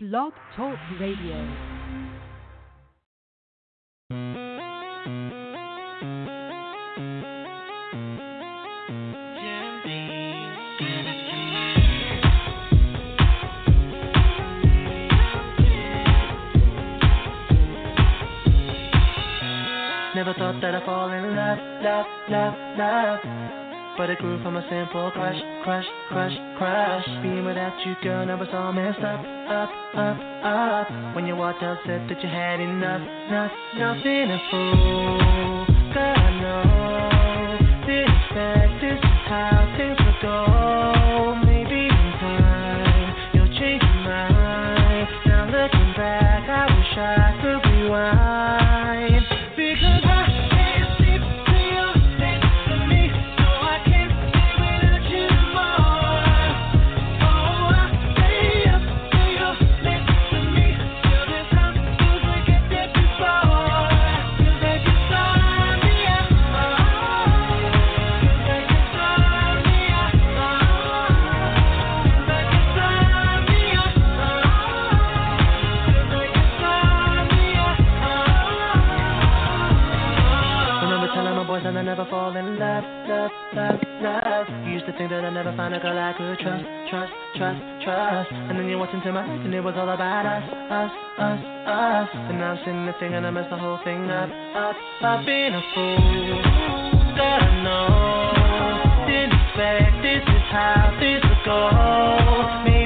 Blog Talk Radio. Never thought that I'd fall in love, love, love, love. But it grew from a simple crush, crush, crush, crush. Being without you, girl, now it's all messed up, up, up, up. When you walked out, said that you had enough, enough, nothing to fool. Find a girl I could trust, trust, trust, trust. And then you walked into my life and it was all about us, us, us, us. And now I'm sitting there thinking I messed the whole thing up, up, up. Being a fool, God I know. Didn't expect this is how this would go. Maybe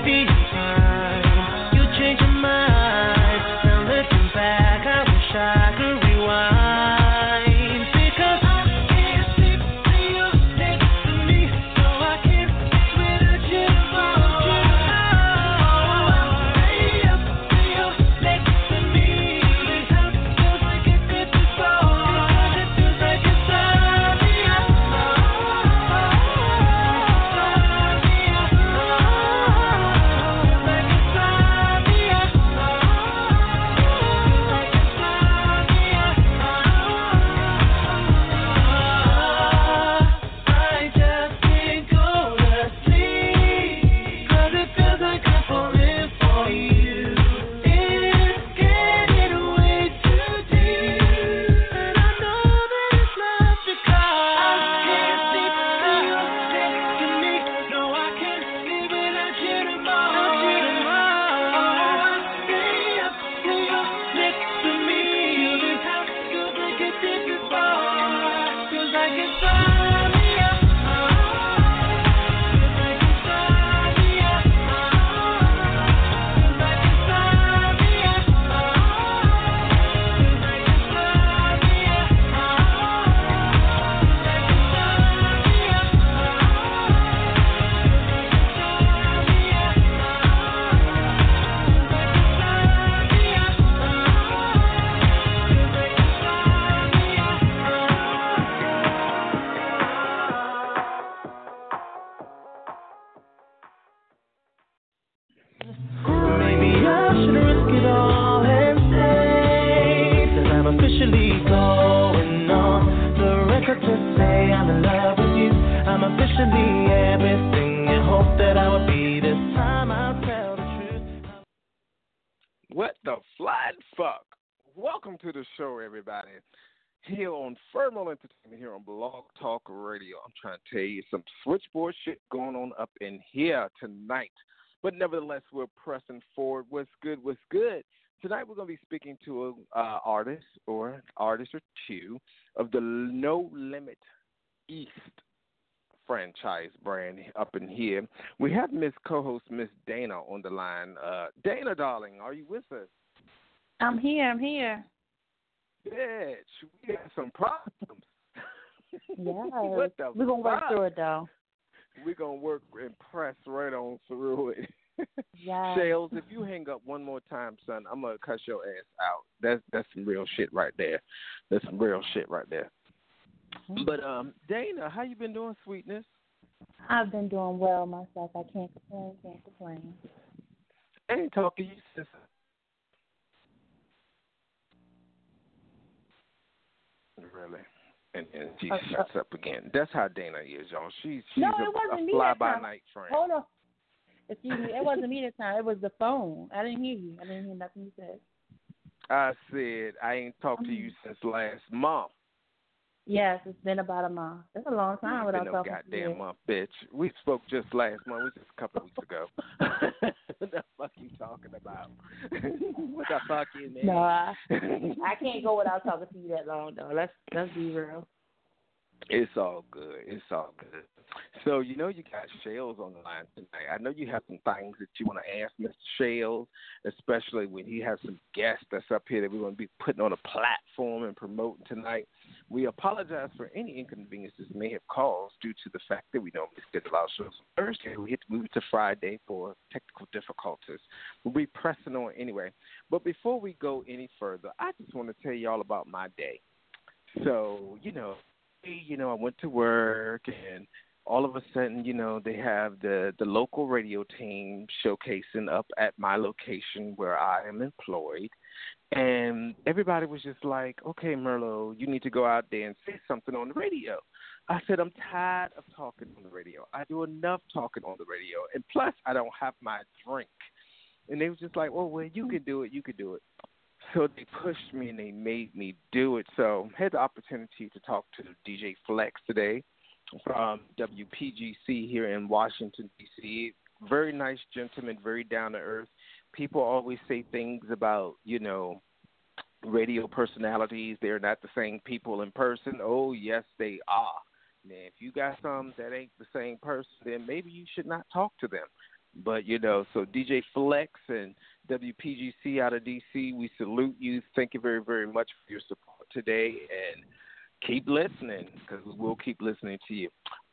Here on Firmal Entertainment, here on Blog Talk Radio. I'm trying to tell you some switchboard shit going on up in here tonight. But nevertheless, we're pressing forward. What's good? What's good? Tonight we're going to be speaking to an uh, artist or artist or two of the No Limit East franchise brand up in here. We have Miss co-host Miss Dana on the line. Uh, Dana, darling, are you with us? I'm here. I'm here. Bitch, we got some problems. Yeah. We're gonna work through it though. We're gonna work and press right on through it. Yeah. Shells, if you hang up one more time, son, I'm gonna cut your ass out. That's that's some real shit right there. That's some real shit right there. Mm-hmm. But um, Dana, how you been doing, sweetness? I've been doing well myself. I can't complain. Can't complain. I ain't talking to you, sis. Really? and, and she Uh, shuts up again. That's how Dana is, y'all. She's she's No, a, a me fly by time. night friend. Hold on. Excuse me, it wasn't me this time. It was the phone. I didn't hear you. I didn't hear nothing you said. I said I ain't talked to you Mm-hmm. since last month. Yes, it's been about a month. It's a long time without no talking to goddamn you. month, bitch. We spoke just last month. It was just a couple of weeks ago. what the fuck you talking about? what the fuck you mean? No, I, I can't go without talking to you that long though. Let's let's be real. It's all good. It's all good. So you know you got Shales on the line tonight. I know you have some things that you want to ask Mr. Shales, especially when he has some guests that's up here that we're going to be putting on a platform and promoting tonight. We apologize for any inconveniences may have caused due to the fact that we normally schedule our shows on Thursday. We had to move it to Friday for technical difficulties. We'll be pressing on anyway. But before we go any further, I just want to tell you all about my day. So, you know, you know, I went to work and all of a sudden, you know, they have the the local radio team showcasing up at my location where I am employed. And everybody was just like, "Okay, Merlo, you need to go out there and say something on the radio." I said, "I'm tired of talking on the radio. I do enough talking on the radio, and plus, I don't have my drink." And they was just like, "Oh, well, you could do it. You could do it." So they pushed me and they made me do it. So I had the opportunity to talk to DJ Flex today from WPGC here in Washington D.C. Very nice gentleman, very down to earth. People always say things about you know radio personalities. They're not the same people in person. Oh yes, they are. Now, if you got some that ain't the same person, then maybe you should not talk to them. But you know, so DJ Flex and WPGC out of DC, we salute you. Thank you very, very much for your support today, and keep listening because we'll keep listening to you.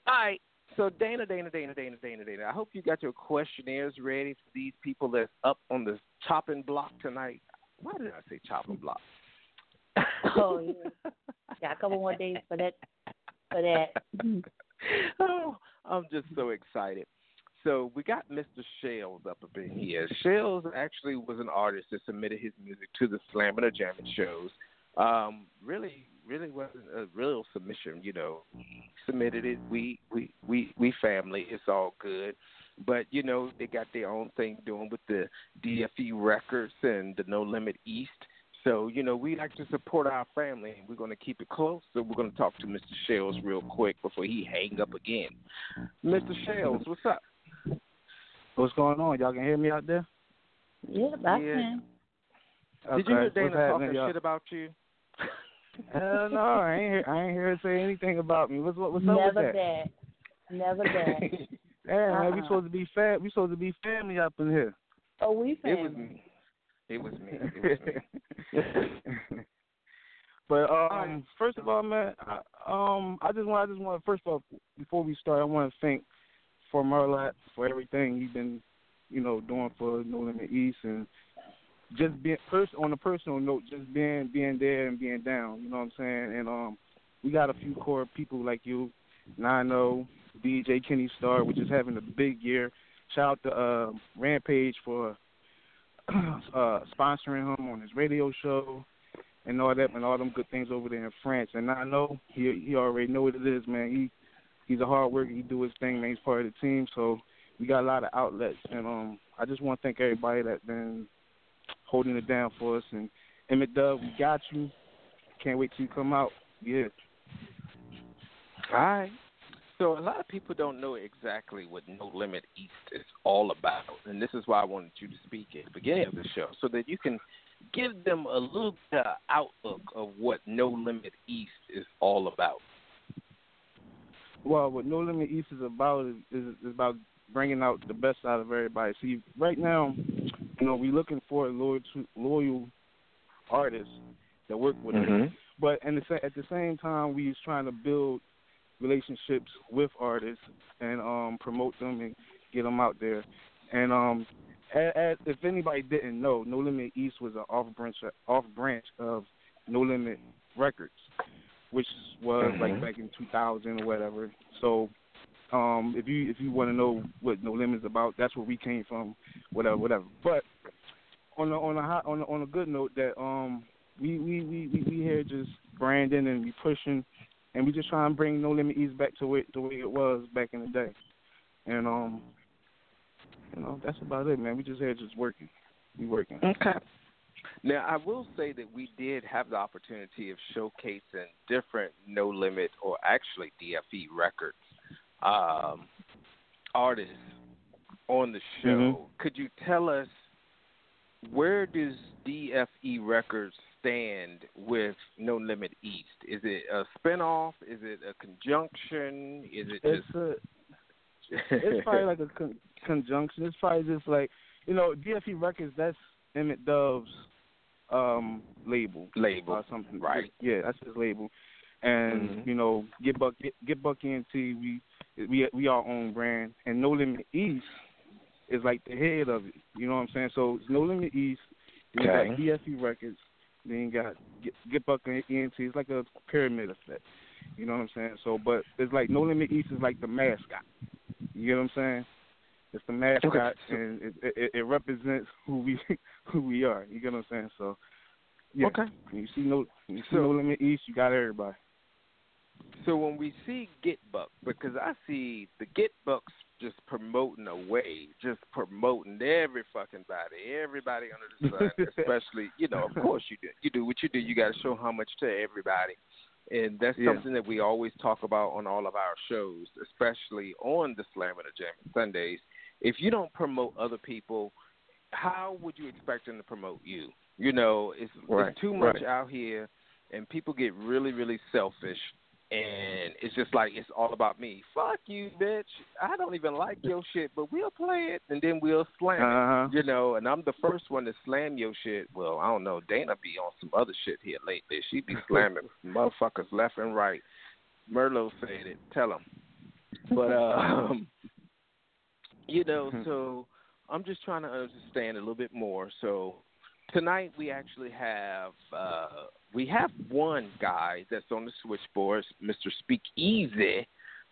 All right. So Dana, Dana, Dana, Dana, Dana, Dana. I hope you got your questionnaires ready for these people that's up on the chopping block tonight. Why did I say chopping block? Oh yeah. Got a couple more days for that for that. oh, I'm just so excited. So we got Mr. Shales up up in here. Shales actually was an artist that submitted his music to the Slam and the Jamming shows. Um, really, really wasn't a real submission. You know, submitted it. We, we, we, we family. It's all good. But you know, they got their own thing doing with the DFE Records and the No Limit East. So you know, we like to support our family, and we're going to keep it close. So we're going to talk to Mr. Shales real quick before he hang up again. Mr. Shales, what's up? What's going on? Y'all can hear me out there? Yeah, I Yeah. can. Did you hear What's Dana happening, talking y'all? shit about you? Hell no, I ain't hear. I ain't hear her say anything about me. What's what, what's up with Never that? that. Never that. Damn, man, we Uh-uh. supposed to be fam- We supposed to be family up in here. Oh, we It family. was me. It was me. It was me. but um, first of all, man, I, um, I just want, I just want, first of all, before we start, I want to thank for Merlat for everything he's been, you know, doing for No Limit East and just being pers- on a personal note, just being being there and being down. You know what I'm saying? And um, we got a few core people like you, Nino, DJ Kenny Star, which is having a big year. Shout out to uh, Rampage for uh, sponsoring him on his radio show and all that and all them good things over there in France. And I know he he already know what it is, man. He he's a hard worker. He do his thing, man. He's part of the team, so we got a lot of outlets. And um, I just want to thank everybody that's been holding it down for us. And Emmett Dub, we got you. Can't wait till you come out. Yeah. All right. So a lot of people don't know exactly what No Limit East is all about, and this is why I wanted you to speak at the beginning of the show, so that you can give them a little bit of outlook of what No Limit East is all about. Well, what No Limit East is about is, is, is about bringing out the best out of everybody. See, right now, you know, we're looking for loyal, loyal artists that work with us. Mm-hmm. But and the, at the same time, we is trying to build relationships with artists and um, promote them and get them out there. And um, as, if anybody didn't know, No Limit East was an off branch off branch of No Limit Records, which was like Mhm. back in 2000 or whatever. So. Um, if you if you want to know what No Limit is about, that's where we came from, whatever, whatever. But on a on a hot, on a, on a good note, that um we we we we, we here just branding and we pushing, and we just trying to bring No Limit East back to it the way it was back in the day, and um you know, that's about it, man. We just here just working. We working. Okay. Now, I will say that we did have the opportunity of showcasing different No Limit or actually DFE records um, artists on the show. Mhm. Could you tell us where does DFE Records stand with No Limit East? Is it a spinoff? Is it a conjunction? Is it It's just a, it's probably like a con- conjunction. It's probably just like you know, DFE Records. That's Emmett Dove's um label label? or something. Right. Yeah, that's his label. And Mhm. you know, Get Buck, Get, Get Buck ENT. We we we our own brand, and No Limit East is like the head of it. You know what I'm saying? So it's No Limit East. Then you got DFE Records. Then you got Get, Get Buck ENT. It's like a pyramid effect. You know what I'm saying? So, but it's like No Limit East is like the mascot. You get what I'm saying? It's the mascot, so- and it, it it represents who we who we are. You get what I'm saying? So, yeah. Okay. When you see no, when you see So- no limit east, you got everybody. So when we see Get Buck, because I see the Get Bucks just promoting away, just promoting every fucking body, everybody under the sun, especially you know, of course you do, you do what you do. You got to show how much to everybody, and that's Yeah. something that we always talk about on all of our shows, especially on the Slam and the Jam Sundays. If you don't promote other people, how would you expect them to promote you? You know, it's, Right, it's too much right. out here, and people get really, really selfish and it's just like it's all about me. Fuck you, bitch. I don't even like your shit, but we'll play it and then we'll slam it. Uh huh. You know, and I'm the first one to slam your shit. Well, I don't know. Dana be on some other shit here lately. She be slamming motherfuckers left and right. Merlo said it. Tell him. But um, you know, so I'm just trying to understand a little bit more. So tonight we actually have uh we have one guy that's on the switchboard, Mr. Speak Easy,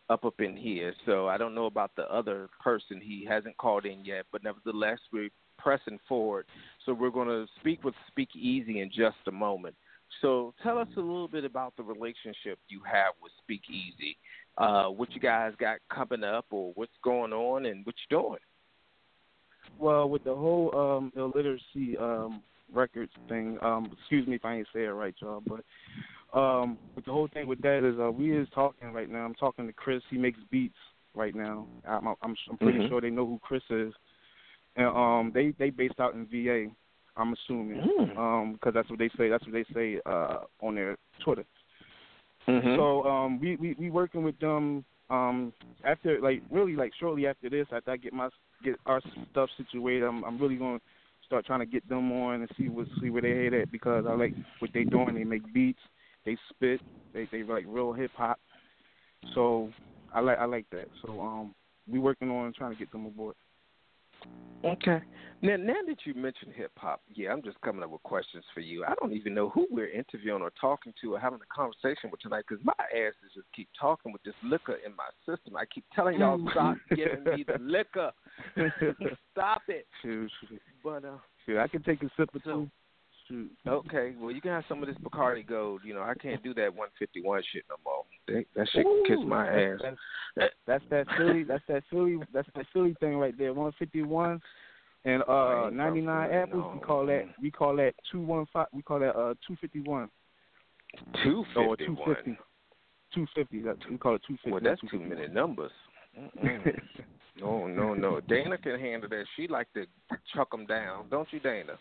up up in here. So I don't know about the other person. He hasn't called in yet, but nevertheless we're pressing forward. So we're going to speak with Speak Easy in just a moment. So tell us a little bit about the relationship you have with Speak Easy. Uh, what you guys got coming up, or what's going on, and what you're doing? Well, with the whole um illiteracy um records thing, um, excuse me if I ain't say it right, y'all, but um with the whole thing with that is uh we is talking right now. I'm talking to Chris. He makes beats right now. I'm I'm, I'm pretty Mhm. sure they know who Chris is. And um they they based out in VA. I'm assuming. Mm. Um because that's what they say. That's what they say uh on their Twitter. Mm-hmm. So um, we we we working with them um after like really like shortly after this after I get my get our stuff situated I'm I'm really gonna start trying to get them on and see what see where they head at because I like what they doing they make beats they spit they they like real hip hop so I like I like that so um we working on trying to get them aboard. Okay. Now, now that you mentioned hip hop, yeah, I'm just coming up with questions for you. I don't even know who we're interviewing or talking to or having a conversation with tonight because my ass is just keep talking with this liquor in my system. I keep telling y'all stop giving me the liquor. stop it. Shoot, shoot, But uh, shoot, I can take a sip or two. Shoot. okay, well you can have some of this Bacardi Gold. You know, I can't do that 151 shit no more. That, that shit can kiss my ass. that's- That's, that's that Philly. That's that Philly. That's that Philly thing right there. One fifty one and uh ninety nine from Philly, apples. We call that. We call that two one five. We call that uh two fifty one Two or fifty two one. fifty. Two fifty. That we call it two fifty. Well, that's too many numbers. No, no, no. Dana can handle that. She like to chuck 'em down, don't you, Dana?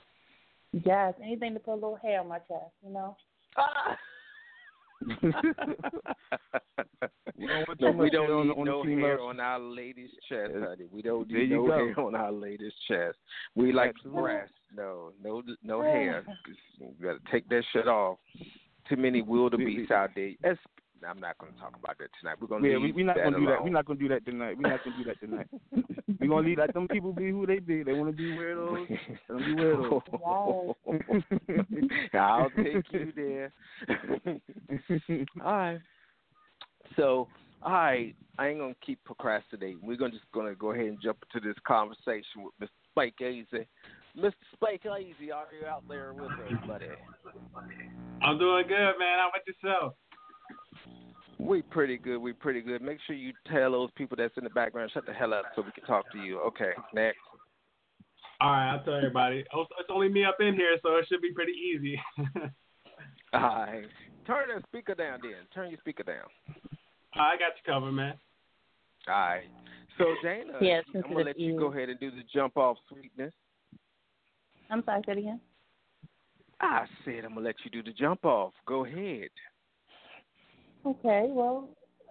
Yes, anything to put a little hair on my chest, you know. We don't no, we don't on need the- on no hair on our ladies' chest, honey. We don't There need no go. hair on our ladies' chest. We like Absolutely. breasts. No, no, no hair. You got to take that shit off. Too many wildebeests out there. It's, I'm not going to talk about that tonight. We're going to Yeah, leave we, we're not gonna do that. We're not gonna do that tonight. We're not gonna do that tonight. we're gonna leave let them people be who they be. They want to be weirdos. Let them be weirdos. I'll take you there. all right. So, all right, I ain't gonna keep procrastinating. We're gonna just gonna go ahead and jump into this conversation with Mr. Spike Easy. Mr. Spike Easy, are you out there with us, buddy? I'm doing good, man. How about yourself? We pretty good. We pretty good. Make sure you tell those people that's in the background shut the hell up so we can talk to you. Okay, next. All right, I'll tell everybody. Oh, it's only me up in here, so it should be pretty easy. All right. Turn the speaker down then. Turn your speaker down. I got you covered, man. All right. So, Jana, Yes, I'm going to let you go ahead and do the jump off sweetness. I'm sorry, say it again. I said I'm going to let you do the jump off. Go ahead. Okay, well,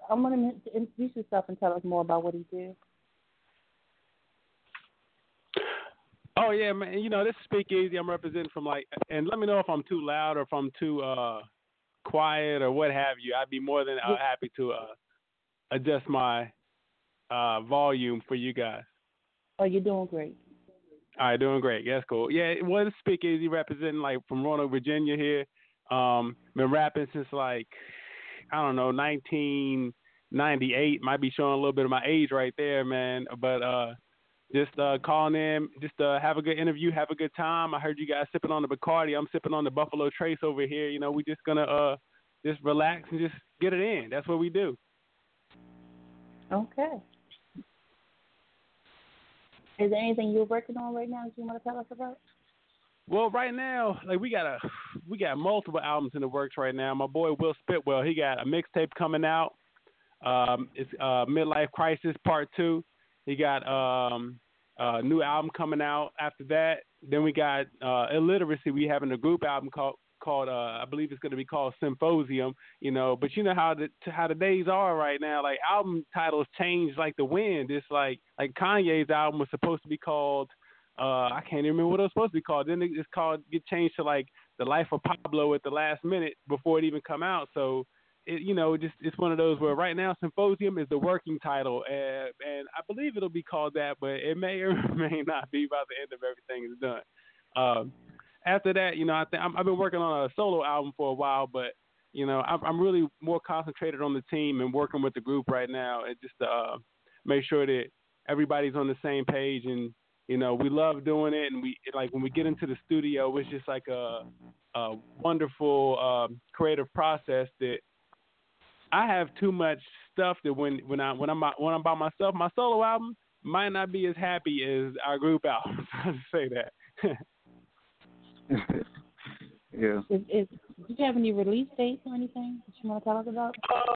I'm going to introduce yourself and tell us more about what you do. Oh yeah, man. You know this is Speakeasy. I'm representing from like, and let me know if I'm too loud or if I'm too uh quiet or what have you. I'd be more than uh, happy to uh adjust my uh volume for you guys. Oh, you're doing great. All right, doing great. That's cool. Yeah, well, this Speakeasy representing like from Roanoke, Virginia here. Um, been rapping since like I don't know, 1998. Might be showing a little bit of my age right there, man. But uh just uh, calling in, just uh, have a good interview, have a good time. I heard you guys sipping on the Bacardi. I'm sipping on the Buffalo Trace over here. You know, we just gonna uh, just relax and just get it in. That's what we do. Okay. Is there anything you're working on right now that you want to tell us about? Well, right now, like we got a, we got multiple albums in the works right now. My boy Will Spitwell, he got a mixtape coming out. Um, it's uh, Midlife Crisis Part Two. He got um, a new album coming out after that. Then we got uh, Illiteracy. We having a group album called called uh, I believe it's going to be called Symposium. You know, but you know how the how the days are right now. Like album titles change like the wind. It's like like Kanye's album was supposed to be called. Uh, I can't even remember what it was supposed to be called. Then it's called get changed to like the life of Pablo at the last minute before it even come out. So it, you know, just it's one of those where right now Symposium is the working title, and, and I believe it'll be called that, but it may or may not be by the end of everything is done. Um, after that, you know, I think I've been working on a solo album for a while, but you know, I'm, I'm really more concentrated on the team and working with the group right now, and just to uh, make sure that everybody's on the same page and you know we love doing it and we like when we get into the studio it's just like a, a wonderful um, creative process that I have too much stuff that when when I when I'm when I'm by myself, my solo album might not be as happy as our group album. I say that. yeah. Is, is, do you have any release dates or anything that you want to tell us about? Uh,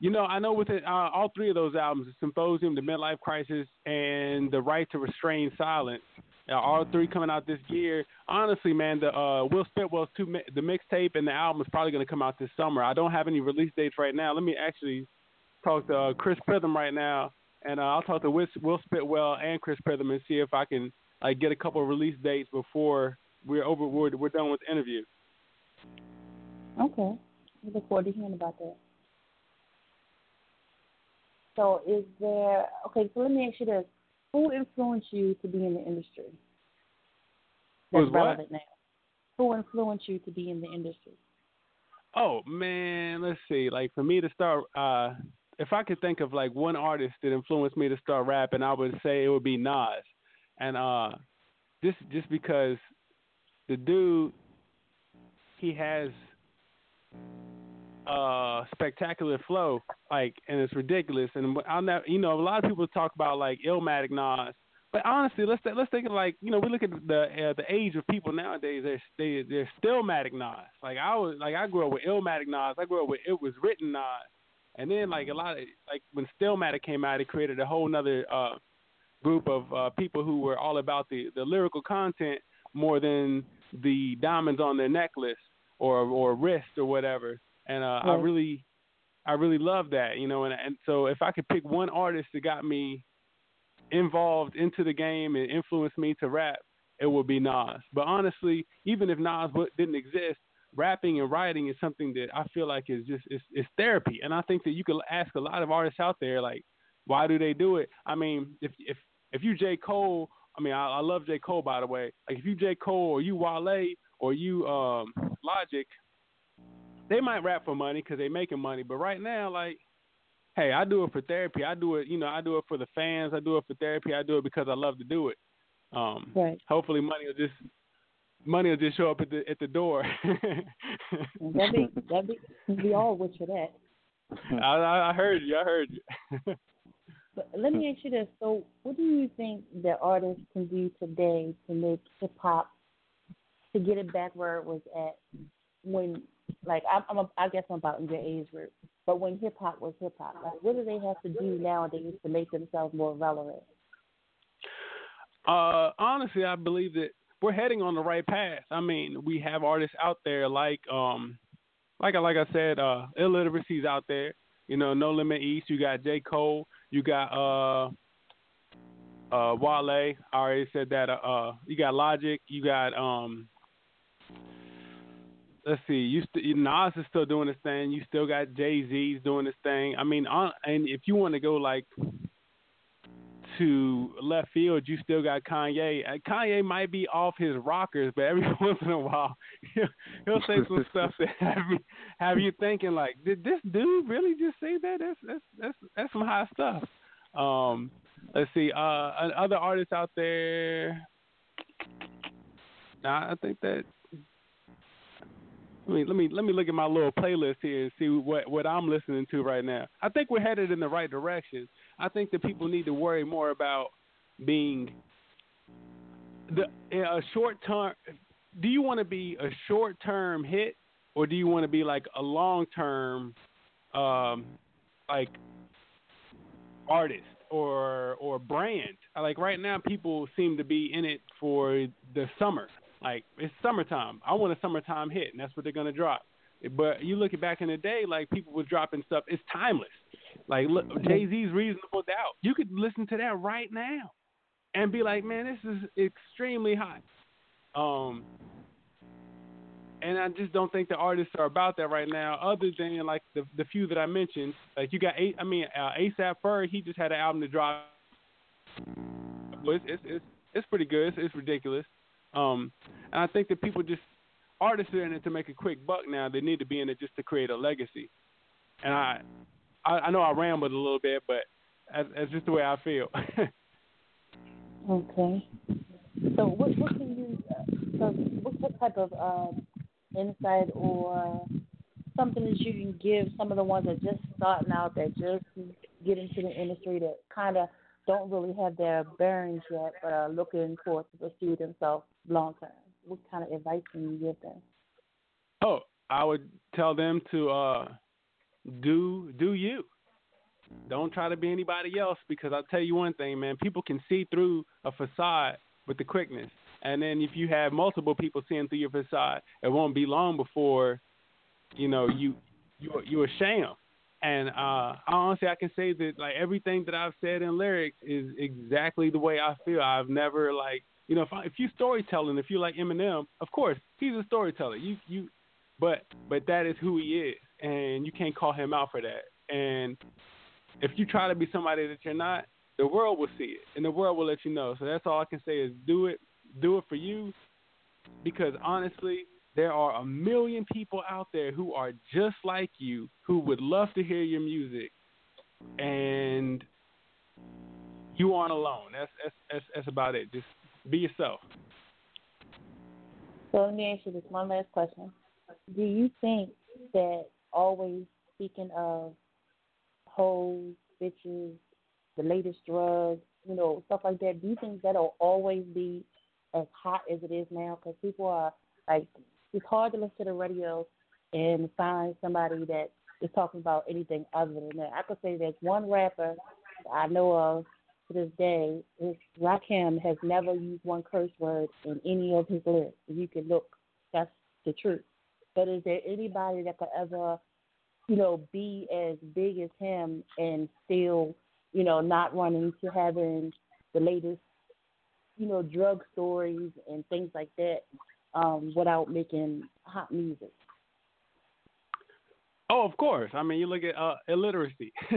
you know, I know with it, uh, all three of those albums, the Symposium, the Midlife Crisis, and the Right to Restrain Silence, uh, all three coming out this year. Honestly, man, the uh, Will Spitwell's two the mixtape and the album is probably going to come out this summer. I don't have any release dates right now. Let me actually talk to uh, Chris Pritham right now, and uh, I'll talk to Will, Will Spitwell and Chris Pritham and see if I can like get a couple of release dates before we're over. We're, we're done with the interview. Okay, we look forward to hearing about that. So, is there okay? So, let me ask you this: who influenced you to be in the industry? That's Who's relevant what? now. Who influenced you to be in the industry? Oh man, let's see. Like for me to start, uh, if I could think of like one artist that influenced me to start rapping, I would say it would be Nas, and uh, just just because the dude he has uh spectacular flow like and it's ridiculous. And I'll never you know a lot of people talk about like Illmatic Nas but honestly let's let's think of like you know we look at the uh, the age of people nowadays they're they, they're still Stillmatic Nas. Like I was like I grew up with Illmatic Nas I grew up with it was written Nas. And then like a lot of like when Stillmatic came out it created a whole nother uh group of uh people who were all about the the lyrical content more than the diamonds on their necklace or or wrist or whatever and uh, I really, I really love that, you know. And and so if I could pick one artist that got me involved into the game and influenced me to rap, it would be Nas. But honestly, even if Nas didn't exist, rapping and writing is something that I feel like is just it's, it's therapy. And I think that you could ask a lot of artists out there, like, why do they do it? I mean, if if if you J Cole, I mean, I, I love J Cole by the way. Like if you J Cole or you Wale or you um Logic, they might rap for money because they making money. But right now, like, hey, I do it for therapy. I do it, you know, I do it for the fans. I do it for therapy. I do it because I love to do it. Um, Right. hopefully, money will just money will just show up at the at the door. That be that be we all wish for that. I, I heard you. I heard you. but let me ask you this: So, what do you think that artists can do today to make hip hop to get it back where it was at when, like, I'm, I'm a, I guess I'm about in your age group, but when hip hop was hip hop, like, what do they have to do nowadays to make themselves more relevant? Uh, honestly, I believe that we're heading on the right path. I mean, we have artists out there like um like like I said, uh illiteracy's out there. You know, No Limit East, you got J. Cole, you got uh uh Wale, I already said that uh, uh you got Logic, you got um let's see, you st- Nas is still doing his thing. You still got Jay Z's doing his thing. I mean, on, and if you want to go like to left field, you still got Kanye. Uh, Kanye might be off his rockers, but every once in a while he'll, he'll say some stuff that have you have you thinking like, did this dude really just say that? That's that's that's that's some high stuff. Um, let's see, uh, other artists out there. Nah, I think that. Let me let me look at my little playlist here and see what what I'm listening to right now. I think we're headed in the right direction. I think that people need to worry more about being the a short term. Do you want to be a short term hit, or do you want to be like a long term, um, like artist or or brand? Like right now, people seem to be in it for the summer. Like it's summertime. I want a summertime hit, and that's what they're gonna drop. But you look at back in the day, like people was dropping stuff. It's timeless. Like look, Jay Z's "Reasonable Doubt." You could listen to that right now, and be like, "Man, this is extremely hot." Um, and I just don't think the artists are about that right now. Other than like the the few that I mentioned, like you got, eight. I mean, uh, ASAP Ferg, he just had an album to drop. It's it's it's, it's pretty good. It's, it's ridiculous. Um, and I think that people just artists are in it to make a quick buck now. They need to be in it just to create a legacy. And I, I, I know I rambled a little bit, but that's, that's just the way I feel. okay. So what what can you uh, so what, what type of um, insight or something that you can give some of the ones that just starting out that just get into the industry that kind of don't really have their bearings yet, but are looking forward to pursue themselves long term? What kind of advice can you give them? Oh, I would tell them to uh, do do you. Don't try to be anybody else because I'll tell you one thing, man. People can see through a facade with the quickness, and then if you have multiple people seeing through your facade, it won't be long before, you know, you you you a sham. And uh, honestly, I can say that like everything that I've said in lyrics is exactly the way I feel. I've never like you know if I, if you storytelling, if you like Eminem, of course he's a storyteller. You you, but but that is who he is, and you can't call him out for that. And if you try to be somebody that you're not, the world will see it, and the world will let you know. So that's all I can say is do it, do it for you, because honestly, there are a million people out there who are just like you who would love to hear your music and you aren't alone. That's that's that's, that's about it. Just be yourself. So let me ask you this one last question. Do you think that always speaking of hoes bitches the latest drugs you know stuff like that do you think that'll always be as hot as it is now? Because people are like it's hard to listen to the radio and find somebody that is talking about anything other than that. I could say there's one rapper I know of to this day. Is Rakim has never used one curse word in any of his lyrics. You can look, that's the truth. But is there anybody that could ever, you know, be as big as him and still, you know, not run into having the latest, you know, drug stories and things like that um, without making hot music. Oh, of course. I mean, you look at uh, illiteracy.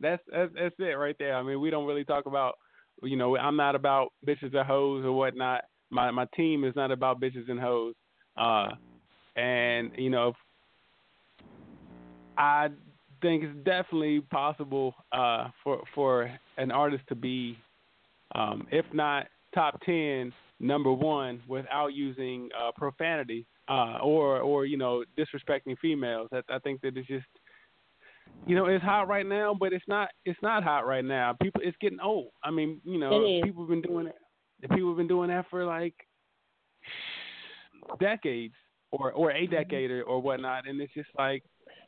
that's, that's that's it right there. I mean, we don't really talk about. You know, I'm not about bitches and hoes or whatnot. My my team is not about bitches and hoes. Uh, and you know, I think it's definitely possible uh, for for an artist to be, um, if not top ten, number one without using uh, profanity uh, or or you know disrespecting females. I, I think that it's just you know, it's hot right now, but it's not. It's not hot right now. People, it's getting old. I mean, you know, people have been doing it. People have been doing that for like decades, or or a decade or, or whatnot, and it's just like,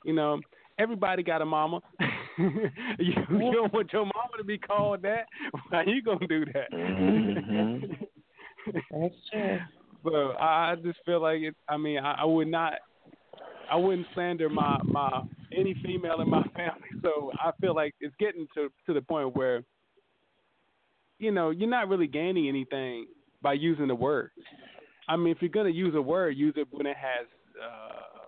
you know, everybody got a mama. you, you don't want your mama to be called that. Why you gonna do that? Mhm. That's true. But I just feel like it. I mean, I, I would not. I wouldn't slander my my any female in my family. So I feel like it's getting to to the point where, you know, you're not really gaining anything by using the word. I mean, if you're gonna use a word, use it when it has uh,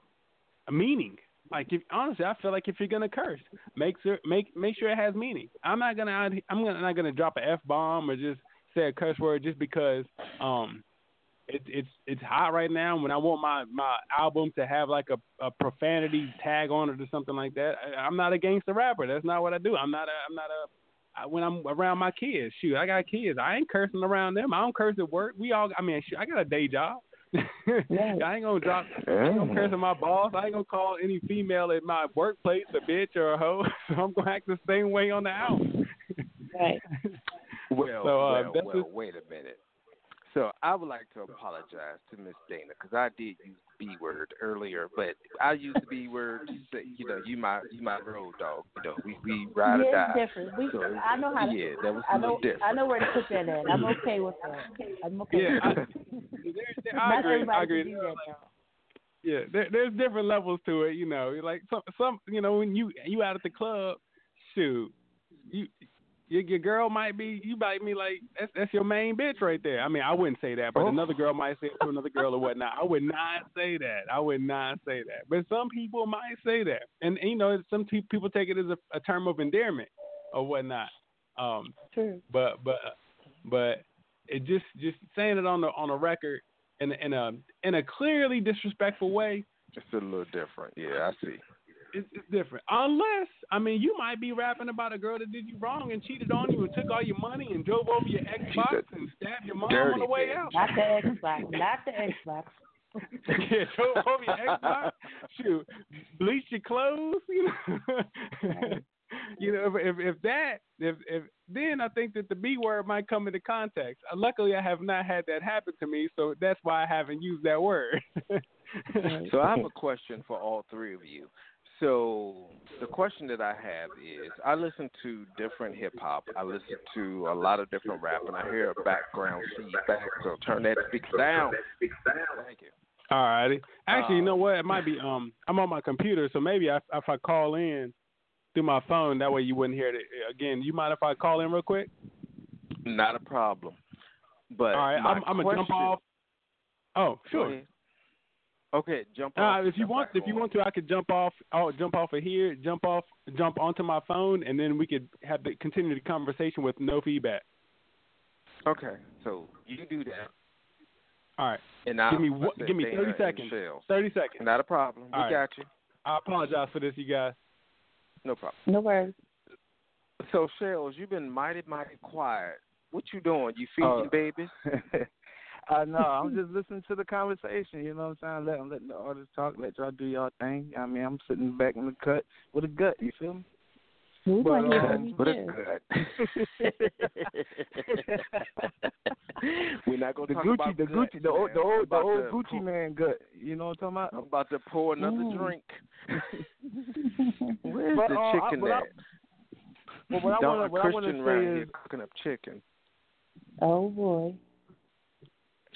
a meaning. Like if honestly, I feel like if you're gonna curse, make sure make make sure it has meaning. I'm not gonna I'm gonna, not gonna drop an f bomb or just say a curse word just because um it's it's it's hot right now. When I want my my album to have like a, a profanity tag on it or something like that, I, I'm not a gangster rapper. That's not what I do. I'm not a I'm not a I, when I'm around my kids, shoot, I got kids. I ain't cursing around them. I don't curse at work. We all, I mean, shoot, I got a day job. Right. I ain't gonna drop. I ain't gonna curse at my boss. I ain't gonna call any female at my workplace a bitch or a hoe. So I'm gonna act the same way on the album. Right. Well, So, uh, well, well, just- wait a minute. So I would like to apologize to Miss Dana because I did use the B word earlier, but I used the B word to say, you know, you my you my road dog. You know, we we ride or die. it's different. We, So, I know how to. yeah, that was a I little know. different. I know where to put that at. I'm okay with that. I'm okay. Yeah, with I, there, there, I agree. I agree. can do that though. Yeah, there, there's different levels to it. You know, like some some you know when you you out at the club, shoot, you your, your girl might be you might be like that's that's your main bitch right there. I mean, I wouldn't say that, but Oh. another girl might say it to another girl or whatnot. I would not say that. I would not say that. But some people might say that, and, and you know, some pe- people take it as a, a term of endearment or whatnot. Um, True. but but but it just just saying it on the on a record in a, in a in a clearly disrespectful way It's a little different. Yeah, I see. It's, it's different. Unless, I mean, you might be rapping about a girl that did you wrong and cheated on you and took all your money and drove over your Xbox and stabbed your mom on the way bitch. out. Not the Xbox. Not the Xbox. yeah, drove over your Xbox. Shoot, bleach your clothes. You know, you know, if, if if that, if if then I think that the B word might come into context. Uh, luckily, I have not had that happen to me, so that's why I haven't used that word. So I have a question for all three of you. So the question that I have is, I listen to different hip hop. I listen to a lot of different rap, and I hear a background feedback. So turn that speaker down. Thank you. All righty. Actually, you know Um, what? It might be. Um, I'm on my computer, so maybe I, if I call in through my phone, that way you wouldn't hear it again. You mind if I call in real quick? Not a problem. But All right. I'm, I'm gonna jump off. Oh, sure. Ahead. Okay, jump Uh, off. if you want, if you want to, I could jump off. Oh, jump off of here, jump off, jump onto my phone, and then we could have the continue the conversation with no feedback. Okay, so you do that, All right. and I Give me I one- said give me 30 seconds. Shell. Thirty seconds. Not a problem. We All right. got you. I apologize for this, you guys. No problem. No worries. So Shells, you've been mighty, mighty quiet. What you doing? You feeding Oh. babies? I know. I'm just listening to the conversation. You know what I'm saying? Let let the artists talk. Let y'all do y'all thing. I mean, I'm sitting back in the cut with a gut. You feel me? We But, want to hear uh, but too. it's good. We're not gonna the talk Gucci, about the guts, Gucci, the old, the old, the old to Gucci pour- man gut. You know what I'm talking about? I'm about? about to pour another Mm. drink. Where's But, the uh, chicken but I- at? Well, what I Don't want to, what I want Christian to around say here is, cooking up chicken. oh boy.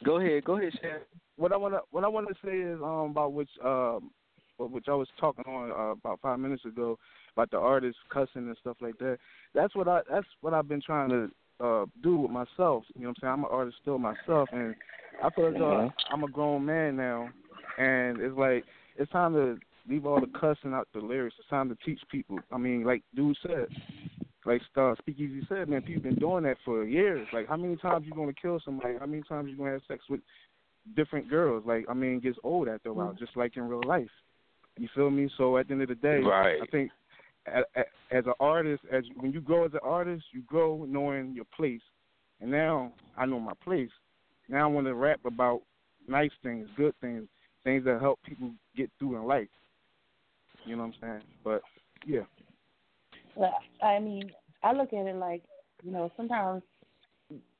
Go ahead, go ahead, Chef. what I want to, what I want to say is um about which um, what- which I was talking on uh, about five minutes ago about the artists cussing and stuff like that. That's what I, that's what I've been trying to uh do with myself. You know what I'm saying? I'm an artist still myself, and I feel as though I'm a grown man now, and it's like it's time to leave all the cussing out the lyrics. It's time to teach people. I mean, like dude said, like uh, Speakeasy said, man, people been doing that for years. Like, how many times you gonna kill somebody? How many times you gonna have sex with different girls? Like, I mean, it gets old after a while, just like in real life. You feel me? So at the end of the day, Right. I think a- a- as an artist, as when you grow as an artist, you grow knowing your place. And now I know my place. Now I want to rap about nice things, good things, things that help people get through in life. You know what I'm saying? But Yeah. I mean, I look at it like, you know, sometimes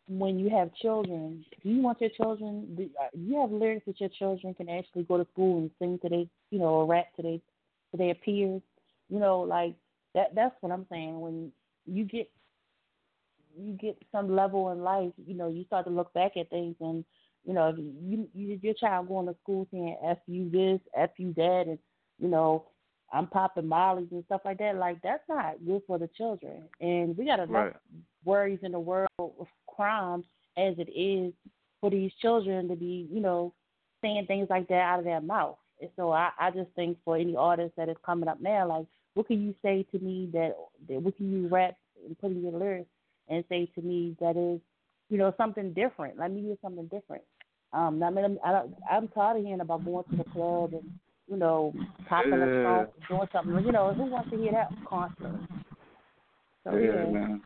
when you have children, do you want your children? Do uh, you have lyrics that your children can actually go to school and sing to their, you know, or rap to their to their peers? You know, like that. That's what I'm saying. When you get you get some level in life, you know, you start to look back at things and you know, if you, you your child going to school saying "f you this, f you that," and you know, I'm popping mollies and stuff like that. Like that's not good for the children. And we got enough Right. worries in the world of crime as it is for these children to be, you know, saying things like that out of their mouth. And so I, I just think for any artist that is coming up now, like, what can you say to me that, that what can you rap and put in your lyrics and say to me that is, you know, something different? Let me hear something different. Um, I mean, I'm, I don't, I'm tired of hearing about going to the club and, you know, popping a Yeah. trunk, doing something. You know, who wants to hear that constantly? So yeah, yeah. man.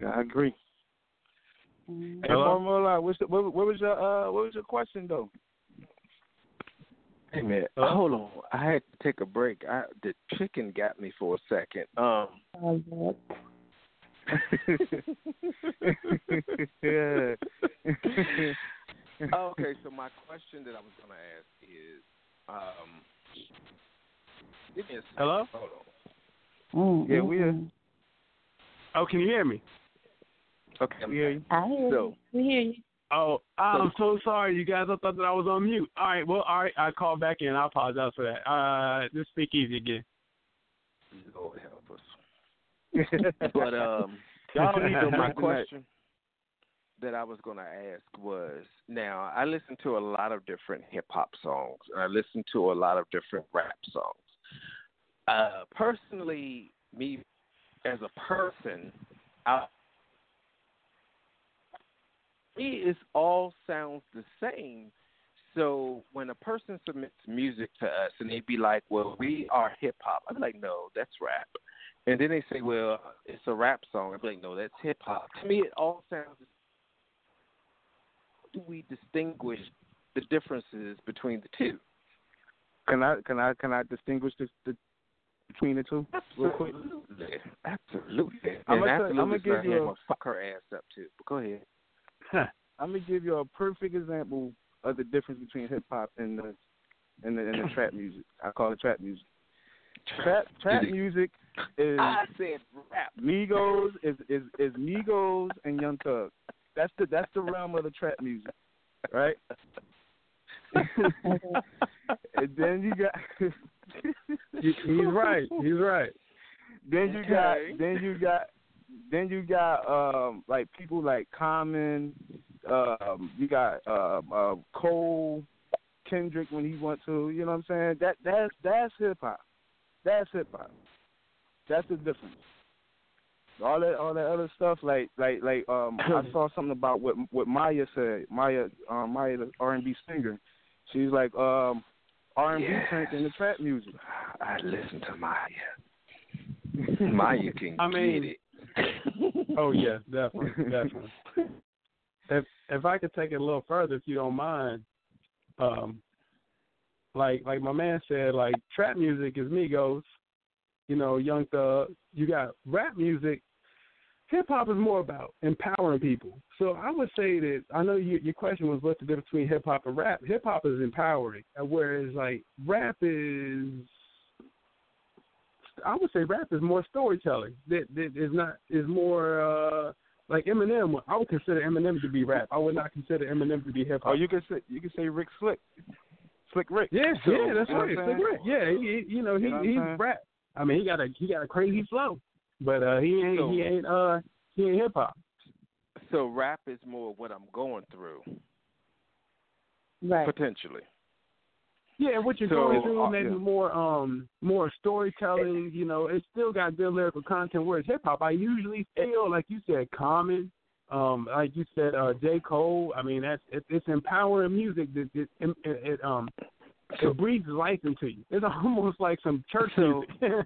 Yeah, I agree. Mhm. Hey, Hello? Formula, what's the, what, what was your uh, what was your question though? Hey man, Hello? hold on. I had to take a break. I, the chicken got me for a second. Um. Oh, Lord. yeah. okay, so my question that I was gonna ask is, um, give me a second. Hello? Hold on. Mm, Yeah, we are. Oh, can you hear me? Okay. I'm Yeah. back. I hear So- you. We hear you. Oh, I'm so sorry, you guys. I thought that I was on mute. All right, well, all right. I called back in. I apologize for that. Uh, just speak easy again. Lord help us. But um, Y'all don't need so to my question that I was going to ask was now I listen to a lot of different hip hop songs and I listen to a lot of different rap songs. Uh, personally, me as a person, I, it all sounds the same. So when a person submits music to us and they be like, "Well, we are hip hop," I'm like, "No, that's rap." And then they say, "Well, it's a rap song." I'm like, "No, that's hip hop." To me, it all sounds. How do we distinguish the differences between the two? Can I can I can I distinguish this the, between the two? Absolutely, absolutely. I'ma absolutely, I'ma give you a- fuck her ass up too. But go ahead. I'm gonna give you a perfect example of the difference between hip hop and the and the and the trap music. I call it trap music. Trap trap music is I said rap. Migos is is is Migos and Young Thug. That's the that's the realm of the trap music, right? and then you got He's right. He's right. then you got then you got then you got um like people like Common, um you got um uh, Cole, Kendrick when he went to, you know what I'm saying? That that's that's hip hop. That's hip hop. That's the difference. All that all that other stuff like like like um I saw something about what what Mya said. Mya um Mya the R and B singer. She's like um R and B Yes. turned into trap music. I listen to Mya. Mya can I mean- get it. Oh yes, definitely, definitely. If if I could take it a little further, if you don't mind, um, like like my man said, like trap music is Migos, you know, Young Thug. You got rap music. Hip hop is more about empowering people. So I would say that I know you, your question was what's the difference between hip hop and rap. Hip hop is empowering, whereas like rap is I would say rap is more storytelling. That that is not is more uh like Eminem. I would consider Eminem to be rap. I would not consider Eminem to be hip hop. Or you could say you could say Rick Slick, Slick Rick. yeah, So, yeah, that's right. Slick? Rick. Yeah, he, you know he You know he's rap. I mean, he got a he got a crazy flow, but uh he ain't So- he ain't uh he ain't hip hop. So rap is more what I'm going through, Right. potentially. Yeah, what you're So, going through, uh, maybe yeah. more um more storytelling. You know, it's still got good lyrical content. Whereas hip hop, I usually feel like you said, Common, um, like you said, uh, J Cole. I mean, that's it, it's empowering music that it, it, it um it breathes life into you. It's almost like some church So-.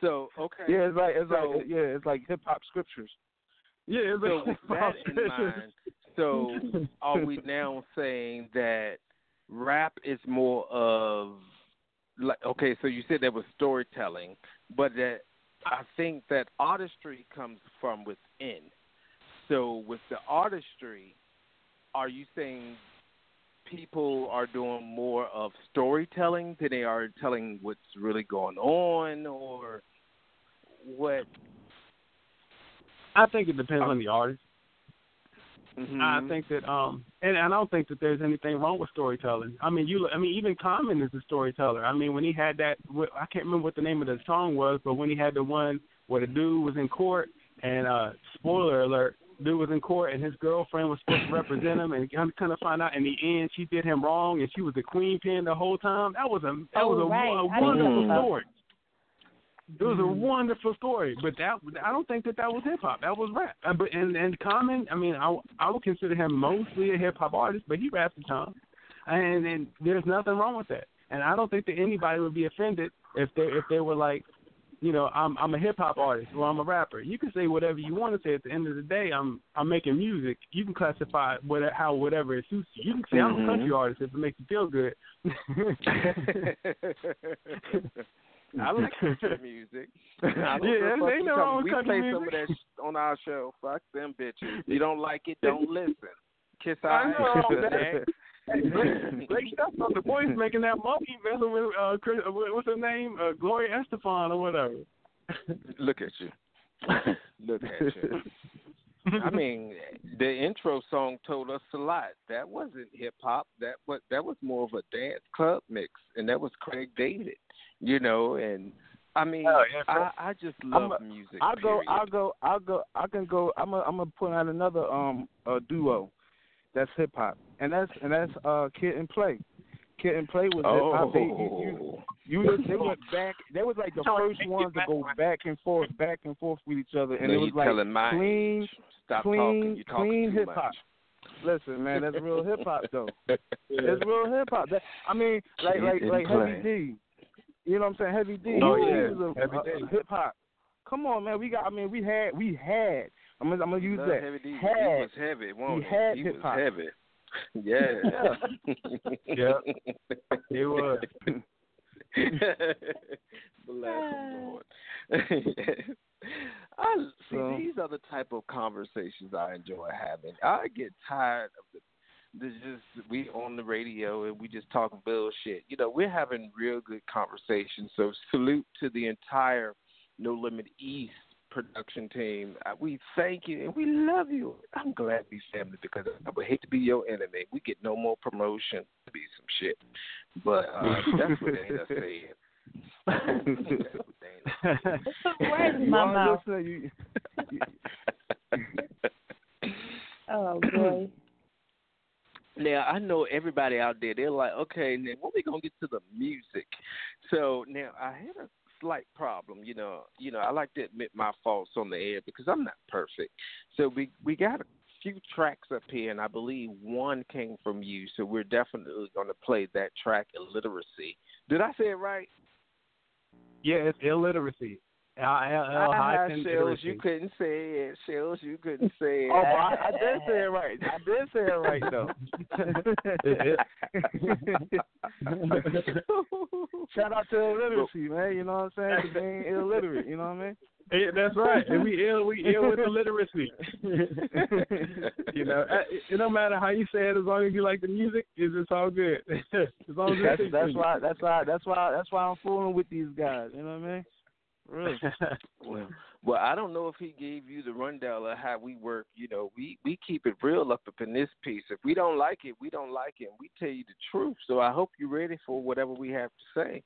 So okay. Yeah, it's like it's So- like yeah, it's like hip hop scriptures. yeah, it's So like that in mind, so are we now saying that rap is more of like okay, so you said there was storytelling, but that I think that artistry comes from within. So with the artistry, are you saying people are doing more of storytelling than they are telling what's really going on, or what? I think it depends on the artist. Mm-hmm. I think that um and, and I don't think that there's anything wrong with storytelling. I mean you I mean even Common is a storyteller. I mean when he had that I can't remember what the name of the song was, but when he had the one where the dude was in court and uh spoiler alert, dude was in court and his girlfriend was supposed to represent him and kind of find out in the end she did him wrong and she was the queen pin the whole time. That was a that Oh, was a, right. a wonderful story. It was a wonderful story, but that I don't think that that was hip hop. That was rap. Uh, but and and Common, I mean, I I would consider him mostly a hip hop artist, but he raps a ton, and and there's nothing wrong with that. And I don't think that anybody would be offended if they if they were like, you know, I'm I'm a hip hop artist or I'm a rapper. You can say whatever you want to say. At the end of the day, I'm I'm making music. You can classify what how whatever it suits you. You can say I'm a Mhm. country artist if it makes you feel good. I like country music. I don't Yeah, know ain't no wrong We play some of that sh- on our show. Fuck them bitches. You don't like it, don't listen. Kiss our ass. Hey, great, great stuff. The boys making that monkey messing with uh, Chris, uh, what's her name, uh, Gloria Estefan or whatever. Look at you. Look at you. I mean, the intro song told us a lot. That wasn't hip hop. That was that was more of a dance club mix, and that was Craig David. You know, and I mean, Oh, yeah, I I just love a- music. I'll go. period. I'll go. I'll go. I can go. I'm. A, I'm gonna put out another um uh, duo, that's hip hop, and that's and that's uh Kid and Play. Kid and Play was hip hop. They, you, Oh, you, you, they went back. They was like the first ones to go back and forth, back and forth with each other, and no, it was like my clean. age. Stop clean- talking. You're talking clean hip-hop. Listen, man, that's real hip hop though. It's real hip hop. I mean, like Kid like like Play. Heavy D. You know what I'm saying? Heavy D. Oh, he yeah. was a, Heavy a- D. a hip hop. Come on, man. We got. I mean, we had. We had. I'm gonna. I'm gonna use that. Heavy D. He was heavy, wasn't He had he? hip-hop. Yeah. Yeah. It was. Bless Lord. I see. So- these are the type of conversations I enjoy having. I get tired of the. The just we on the radio and we just talking bullshit. You know, we're having real good conversations. So salute to the entire No Limit East production team. Uh, We thank you and we love you. I'm glad we family because I would hate to be your enemy. We get no more promotion to be some shit. But uh, that's what Dana said. That's what Dana said. Put some words in You my are mouth. listening, you- Oh boy. Now I know everybody out there. They're like, okay, now when we gonna get to the music? So now I had a slight problem. You know, you know, I like to admit my faults on the air because I'm not perfect. So we we got a few tracks up here, and I believe one came from you. So we're definitely gonna play that track, illiteracy. Did I say it right? Yeah, it's illiteracy. L L L Ah, Shells, you couldn't say it. Shells, you couldn't say it. oh, I, I did say it right. I did say it right though. Shout out to illiteracy, man. You know what I'm saying? For being illiterate. You know what I mean? Yeah, that's right. And we ill, we ill with illiteracy. you know, uh, it, it don't matter how you say it, as long as you like the music, it's, it's all good. as long as it That's fits that's why that's why that's why that's why I'm fooling with these guys. You know what I mean? Really? Well, well, I don't know if he gave you the rundown of how we work. You know, we we keep it real up up in this piece. If we don't like it, we don't like it. And we tell you the truth. So I hope you're ready for whatever we have to say.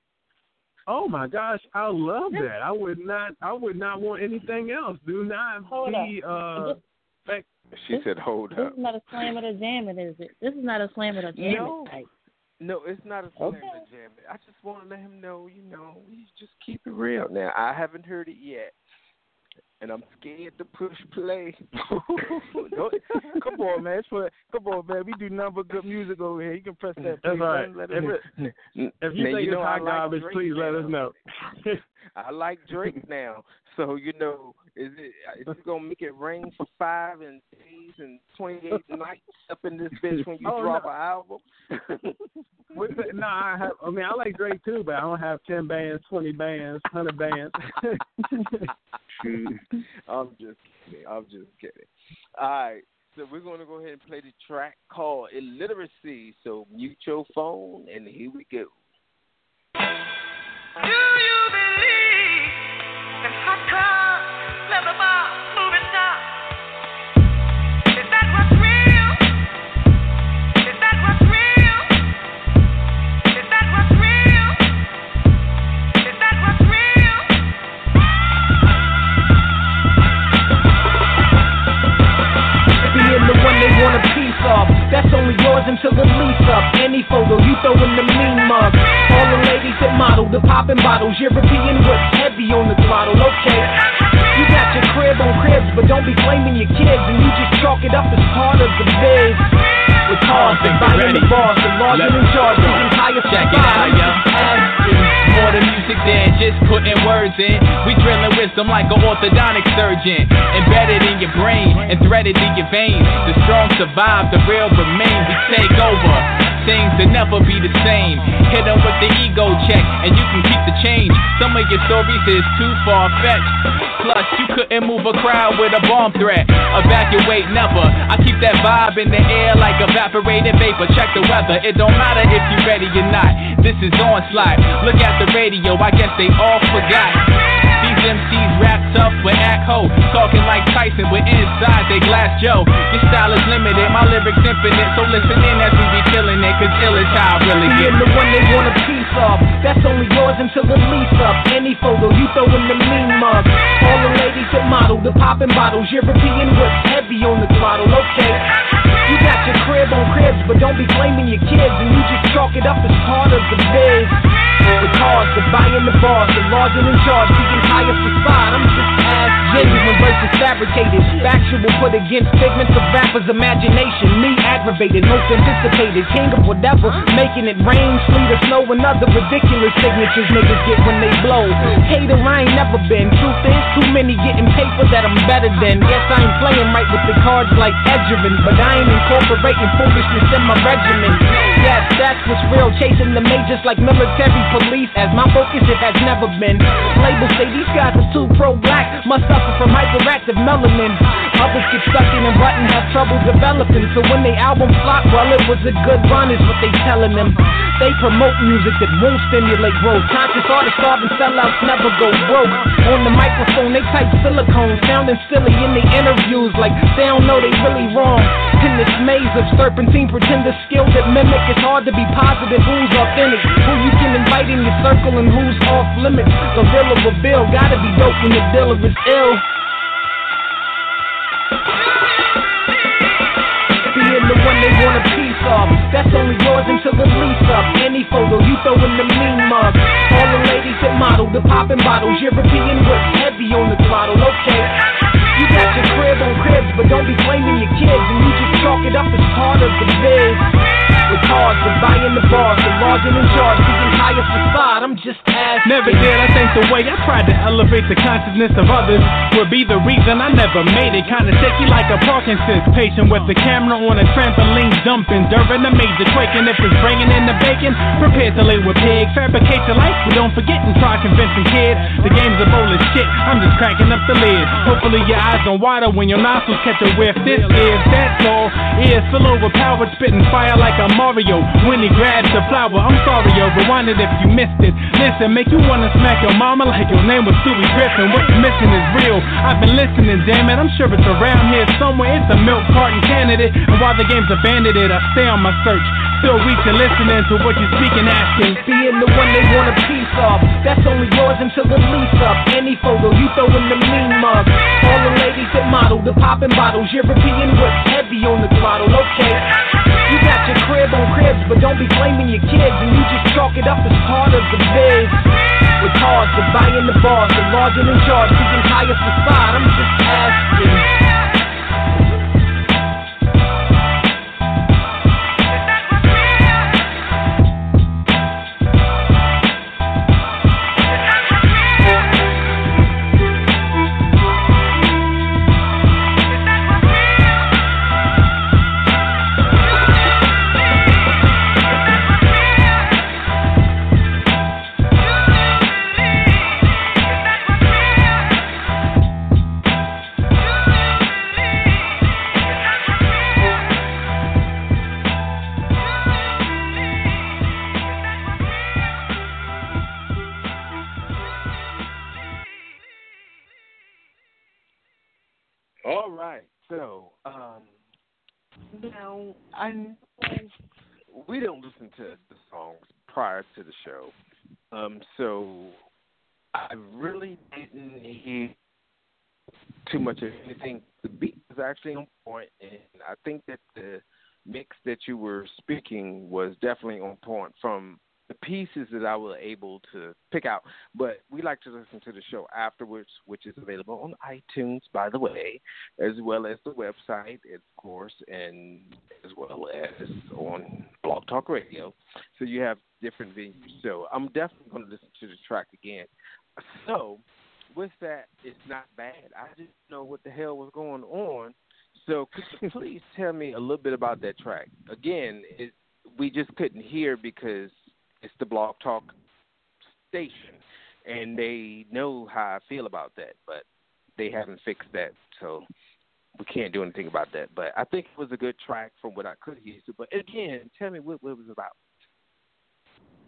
Oh my gosh, I love that. I would not. I would not want anything else. Do not Hold be. Uh, fact, She said, "Hold This up." This is not a slam it or jam it, is it? This is not a slam it or jam No. type. No, it's not a slam Okay. to jam. I just want to let him know, you know, we just keep it real. Now I haven't heard it yet, and I'm scared to push play. come on, man. For, come on, man. We do nothing but good music over here. You can press that. That's play right. button, Let If, it it, if you Now, think you know it's hot like garbage, Drake please let us know. I like Drake now, so you know, is it is it gonna make it rain for five and days and twenty eight nights up in this bitch when you Oh, drop no. an album? no, I have. I mean, I like Drake too, but I don't have ten bands, twenty bands, hundred bands. I'm just kidding. I'm just kidding. All right. So we're going to go ahead and play the track called Illiteracy. So mute your phone, and here we go. Do you believe European whip, heavy on the throttle. Okay. You got your crib on cribs, but don't be blaming your kids. And you just chalk it up as part of the biz. With cars, you're buying the boss, the larger Let- in charge, the entire Check it out, yo. More the music than just putting words in. We drilling wisdom like an orthodontic surgeon. Embedded in your brain and threaded in your veins. The strong survive, the real remain. We take over. Things that never be the same. Hit Hit 'em with the ego check, and you can keep the change. Some of your stories is too far fetched. Plus, you couldn't move a crowd with a bomb threat. Evacuate never. I keep that vibe in the air like evaporated vapor. Check the weather. It don't matter if you ready or not. This is onslaught. Look at the radio. I guess they all forgot. MCs rap tough but act hoe. Talking like Tyson, but inside they glass Joe. Your style is limited, my lyrics infinite. So listen in as we be killing it, cause ill is how I really get. Being the one they want a piece of. That's only yours until the lease up. Any photo you throw in the mean mug. All the ladies that model, the popping bottles. European whip, heavy on the throttle. Okay. You got your crib on cribs, but don't be blaming your kids. And you just chalk it up as part of the biz. The cars, the buying the bars, the larger in charge, the entire facade. I'm just as genuine versus fabricated. Factual put against figments of rappers' imagination. Me aggravated, most anticipated. King of whatever, making it rain, sleet, or snow, and other ridiculous signatures niggas get when they blow. Hater, I ain't never been. Truth is, too many getting that I'm better than. Yes, I ain't playing right with the cards like Edgerton, but I ain't incorporating foolishness in my regimen. Yes, that's what's real. Chasing the majors like military police. As my focus, it has never been. Labels say these guys are too pro-black, must suffer from hyperactive melanin. Others get stuck in and button have trouble developing. So when they album flop, well, it was a good run, is what they telling them. They promote music that won't stimulate growth. Conscious artists starving sellouts never go broke. On the microphone, they type silicone, sounding silly in the interviews, like they don't know they really wrong. In this maze of serpentine pretender skills that mimic, it's hard to be positive. Who's authentic? Who you can invite in your circle and who's off limits? Gorilla or Bill, gotta be dope when the dealer is ill. Being the one they want a piece of. That's only yours until the lease up. Any photo you throw in the mean mug. All the ladies that model, the popping bottles. European whip, heavy on the throttle. Okay. You got your crib on cribs, but don't be blaming your kids. And you just chalk it up as part of the biz. With cars, the buying the bars, the larger in charge, the entire facade. I'm just asking. Never did I think the way I tried to elevate the consciousness of others would be the reason I never made it. Kinda shaky like a Parkinson's patient with the camera on a trampoline dumping during a major quaking. If it's bringing in the bacon, prepare to lay with pig. Fabricate your life, but don't forget and try convincing kids. The game's a bowl of shit, I'm just cranking up the lid. Hopefully your eyes don't water when your nostrils catch a whiff. This is, that's all. Ears full overpowered, spitting fire like a Mario. When he grabs the flower, I'm sorry, yo, rewind it if you missed it. Listen, make you wanna smack your mama like your name was Stewie Griffin. What's missing is real. I've been listening, damn it. I'm sure it's around here somewhere. It's a milk carton candidate. And while the game's abandoned, I stay on my search. Still reaching, listening to what you're speaking, asking. Being the one they want a piece of. That's only yours until the lease up. Any photo you throw in the mean mug. All the ladies that model, the popping bottles. European whip, heavy on the throttle. Okay. You got your crib on cribs, but don't be blaming your kids. And you just chalk it up as part of the biz. With cars, the buying the bars, the large and in charge, the entire facade. I'm just asking. Um, so I really didn't hear too much of anything. The beat was actually on point, and I think that the mix that you were speaking was definitely on point from the pieces that I was able to pick out. But we like to listen to the show afterwards, which is available on iTunes, by the way, as well as the website, of course, and as well as on Blog Talk Radio. So you have different venues. So I'm definitely going to listen to the track again. So with that, it's not bad. I just know what the hell was going on. So could you please tell me a little bit about that track? Again, it, we just couldn't hear because it's the Blog Talk station, and they know how I feel about that, but they haven't fixed that, so we can't do anything about that. But I think it was a good track from what I could hear. But again, tell me what, what it was about.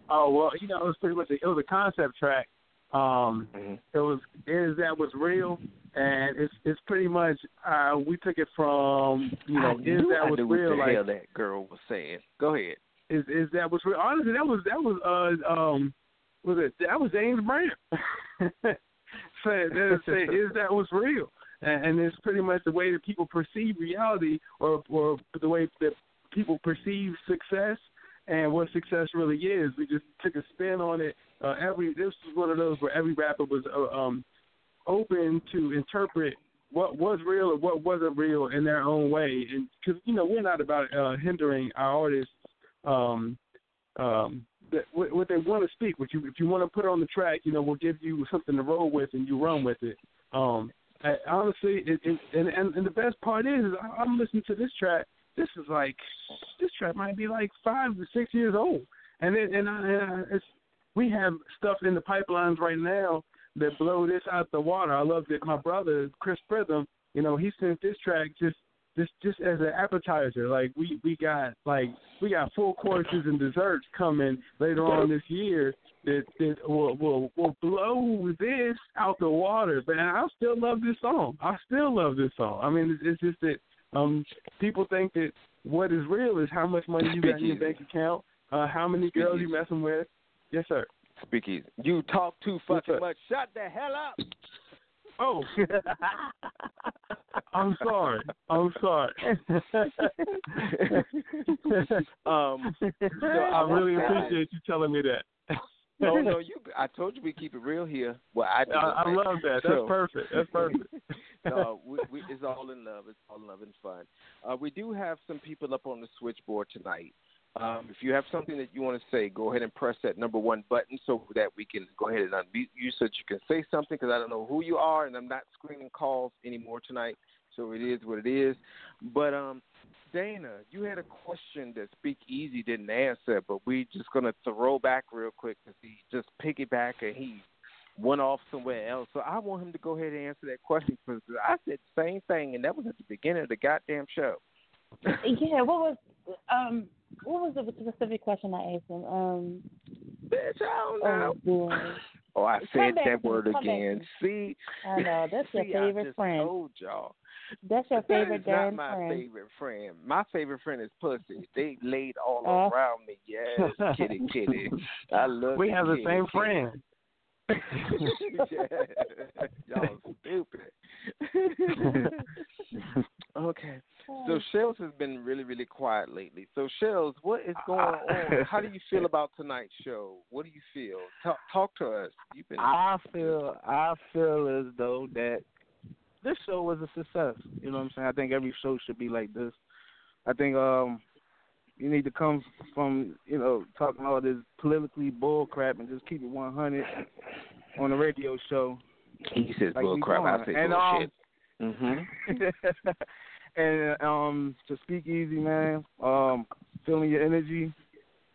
Oh well, you know, it was pretty much a, it was a concept track. Um, Mm-hmm. it was is that was real, and it's it's pretty much uh, we took it from you know I is that was real what the like hell that girl was saying. Go ahead. Is is that was. Honestly, that was that was uh um was it that was James Brown. Say that say is that was real, and, and it's pretty much the way that people perceive reality, or or the way that people perceive success and what success really is. We just took a spin on it. Uh, every this was one of those where every rapper was uh, um open to interpret what was real or what wasn't real in their own way, and because you know we're not about uh, hindering our artists um, um, that what, what they want to speak. What you if you want to put it on the track, you know, we'll give you something to roll with, and you run with it. Um, I, honestly, it, it, and, and and the best part is, is I, I'm listening to this track. This is like this track might be like five to six years old, and it, and, I, and I, it's we have stuff in the pipelines right now that blow this out the water. I love that my brother Chris Pritham, you know, he sent this track just just just as an appetizer. Like we we got like we got full courses and desserts coming later on this year that that will will will blow this out the water. But I still love this song. I still love this song. I mean, it's, it's just that um people think that what is real is how much money you got in your bank account, uh how many girls you messing with. Yes, sir. Speakeasy. You talk too fucking much. Shut the hell up. Oh, I'm sorry. I'm sorry. um, so I really appreciate you telling me that. No, no, you. I told you we keep it real here. Well, I do. I, I love that. That's So- perfect. That's perfect. no, we, we, it's all in love. It's all in love and fun. Uh, we do have some people up on the switchboard tonight. Um, if you have something that you want to say, go ahead and press that number one button so that we can go ahead and unmute you so that you can say something because I don't know who you are and I'm not screening calls anymore tonight. So it is what it is. But um, Dana, you had a question that Speak Easy didn't answer, but we're just gonna throw back real quick because he just piggyback and he went off somewhere else. So I want him to go ahead and answer that question because I said the same thing, and that was at the beginning of the goddamn show. Yeah, what was um what was the specific question I asked him? Um Bitch, I don't oh know. boy. Oh, I Come said that word come back to again. See, I know, that's your See, I favorite just friend. Told y'all. That's your But that favorite is not my friend. favorite friend. My favorite friend is pussy. They laid all Oh. around me. Yes, kitty, kitty. I love it. we the have the same kitty. friend. Yeah. Y'all stupid. okay. Shells has been really, really quiet lately. So Shells, what is going on? How do you feel about tonight's show? What do you feel? Talk, talk to us. You've been. I feel I feel as though that this show was a success. You know what I'm saying? I think every show should be like this. I think um you need to come from you know talking all this politically bull crap and just keep it 100 on the radio show. He says like bull we crap. I say and, bullshit. Um, hmm and um to speak easy, man. Um, feeling your energy.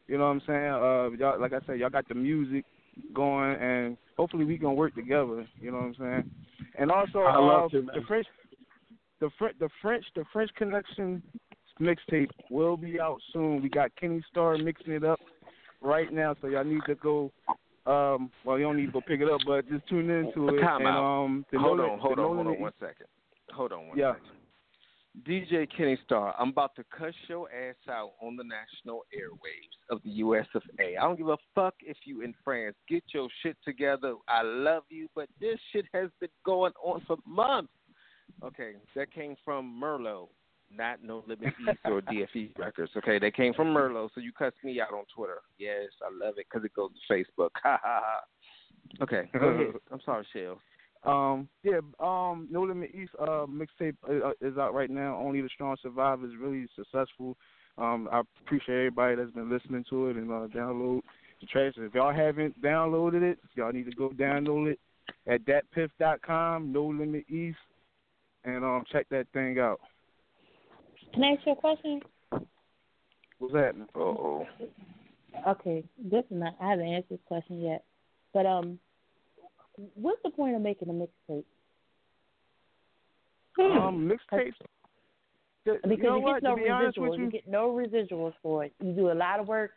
You know what I'm saying? Uh, y'all, like I said, y'all got the music going, and hopefully we can work together. You know what I'm saying? And also, I uh, to, man. the French, the French, the French, the French Connection mixtape will be out soon. We got Kenny Starr mixing it up right now, so y'all need to go. Um, well, you don't need to go pick it up, but just tune into it. Time and um, hold Nolan- on, hold on, Nolan hold on one second. Hold on one Yeah. second. DJ Kenny Star, I'm about to cuss your ass out on the national airwaves of the US of A. I don't give a fuck if you in France. Get your shit together. I love you, but this shit has been going on for months. Okay, that came from Merlot, not No Limit East or NFE Records. Okay, they came from Merlot, so you cuss me out on Twitter. Yes, I love it because it goes to Facebook. Ha ha ha. Okay, go ahead. I'm sorry, Shell. Um, yeah, um, No Limit East uh, mixtape uh, is out right now. Only the Strong Survive is really successful. Um, I appreciate everybody that's been listening to it and uh, download the tracks. If y'all haven't downloaded it, y'all need to go download it at datpiff.com, No Limit East, and um, check that thing out. Can I ask you a question? What's happening? oh. Okay, this is not. I haven't answered this question yet, but um, what's the point of making a mixtape? Um, mixtapes. Because you know you what? get no to be honest with residuals. you, You get no residuals for it. You do a lot of work.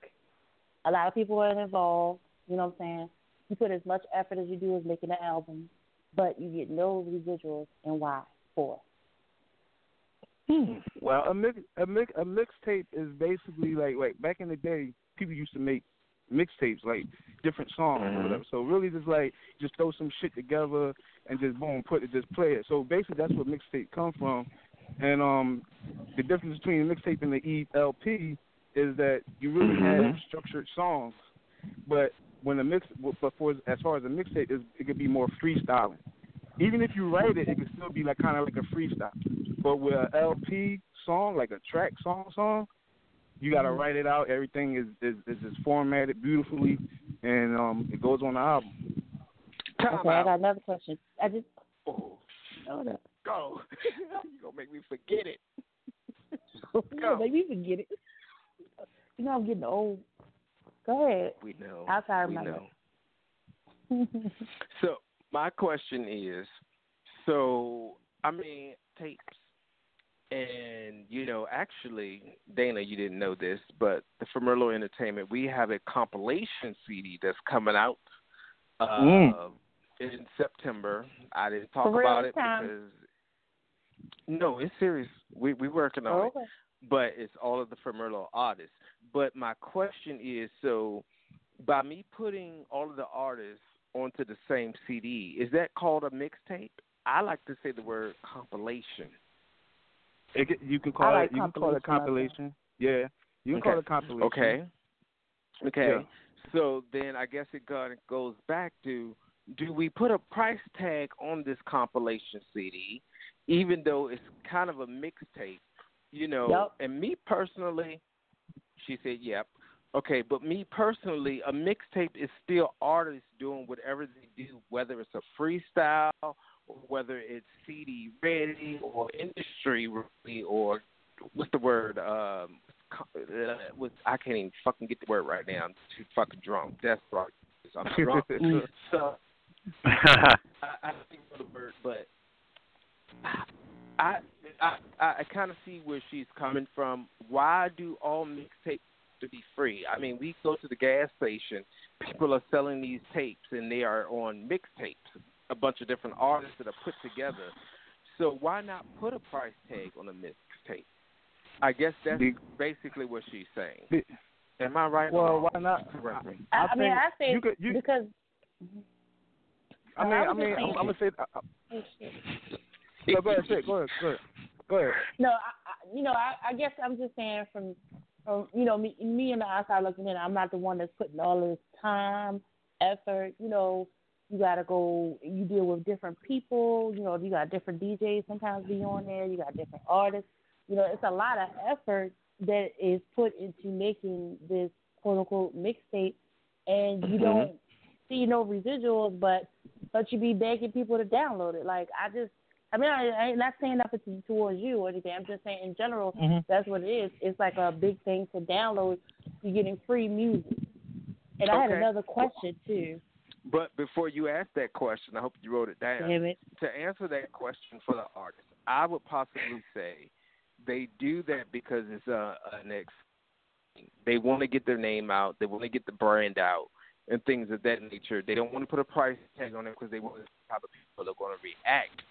A lot of people are involved. You know what I'm saying? You put as much effort as you do as making an album, but you get no residuals. And why? For? Well, a mix a mix a mixtape is basically like like back in the day, people used to make mixtapes like different songs or Mhm. whatever. So really, just like just throw some shit together and just boom, put it, just play it. So basically, that's where mixtape come from. And um, the difference between the mixtape and the ELP is that you really have Mhm. structured songs, but when the mix, but for as far as the mixtape is, it could be more freestyling. Even if you write it, it could still be like kind of like a freestyle. But with an LP song, like a track song song, you got to write it out. Everything is is is just formatted beautifully, and um, it goes on the album. Time Okay, I got another question. I just Oh, hold up. go. you gonna make me forget it. No, make me forget it. You know I'm getting old. Go ahead. We know. I'll try to we remember. know. So my question is, so I mean tapes, and you know, actually, Dana, you didn't know this, but the Merlot Entertainment, we have a compilation CD that's coming out uh, Mm. in September. I didn't talk real about it time? because no, it's serious. We we working on Oh, it but it's all of the Merlot artists. But my question is, so by me putting all of the artists onto the same CD, is that called a mixtape? I like to say the word compilation. It, you can call like it you can call it compilation compilation. Yeah, you can Okay. call it compilation. Okay. Okay. Yeah. So then I guess it go- goes back to do we put a price tag on this compilation CD, even though it's kind of a mixtape? You know, Yep. and me personally, she said, yep. Okay, but me personally, a mixtape is still artists doing whatever they do, whether it's a freestyle or whether it's CD ready or industry ready or what's the word? Um, uh, with I can't even fucking get the word right now. I'm too fucking drunk. That's right. I'm drunk. so I, I don't think the word, but I I I, I kind of see where she's coming from. Why do all mixtapes to be free? I mean, we go to the gas station, people are selling these tapes, and they are on mixtapes. A bunch of different artists that are put together. So why not put a price tag on a mixtape? I guess that's Be- basically what she's saying. Be- Am I right? Well, wrong? why not? Correct me. I, I I mean, think I say you could- you- because I mean, I I mean, I'm, I'm gonna say. Uh, oh, shit. no, go ahead, say it. Go ahead, go ahead, go ahead. No, I, I, you know, I, I guess I'm just saying from, from you know, me, me and the outside looking in, I'm not the one that's putting all this time, effort. You know, you got to go. You deal with different people. You know, you got different DJs sometimes be on there. You got different artists. You know, it's a lot of effort that is put into making this quote unquote mixtape, and you Mhm. don't see no residuals, but but you be begging people to download it. Like I just, I mean, I, I'm not saying nothing towards you or anything. I'm just saying in general, Mhm. that's what it is. It's like a big thing to download. You're getting free music. And I had another question too. But before you ask that question, I hope you wrote it down. Damn it. To answer that question for the artist, I would possibly say they do that because it's a an ex. They want to get their name out. They want to get the brand out and things of that nature. They don't want to put a price tag on it because they want to see how the people are going to react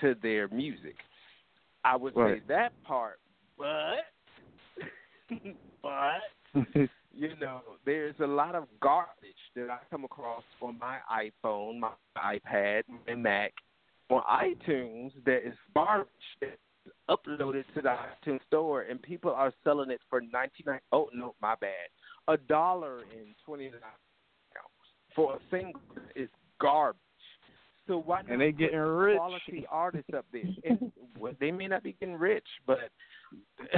to their music. I would say that part, but but you know, there's a lot of garbage that I come across on my iPhone, my iPad, my Mac, on iTunes that is garbage that is uploaded to the iTunes store, and people are selling it for ninety nine. Oh no, my bad, a dollar and twenty nine for a single is garbage. So why not And they getting rich. quality artists up there? And well, they may not be getting rich, but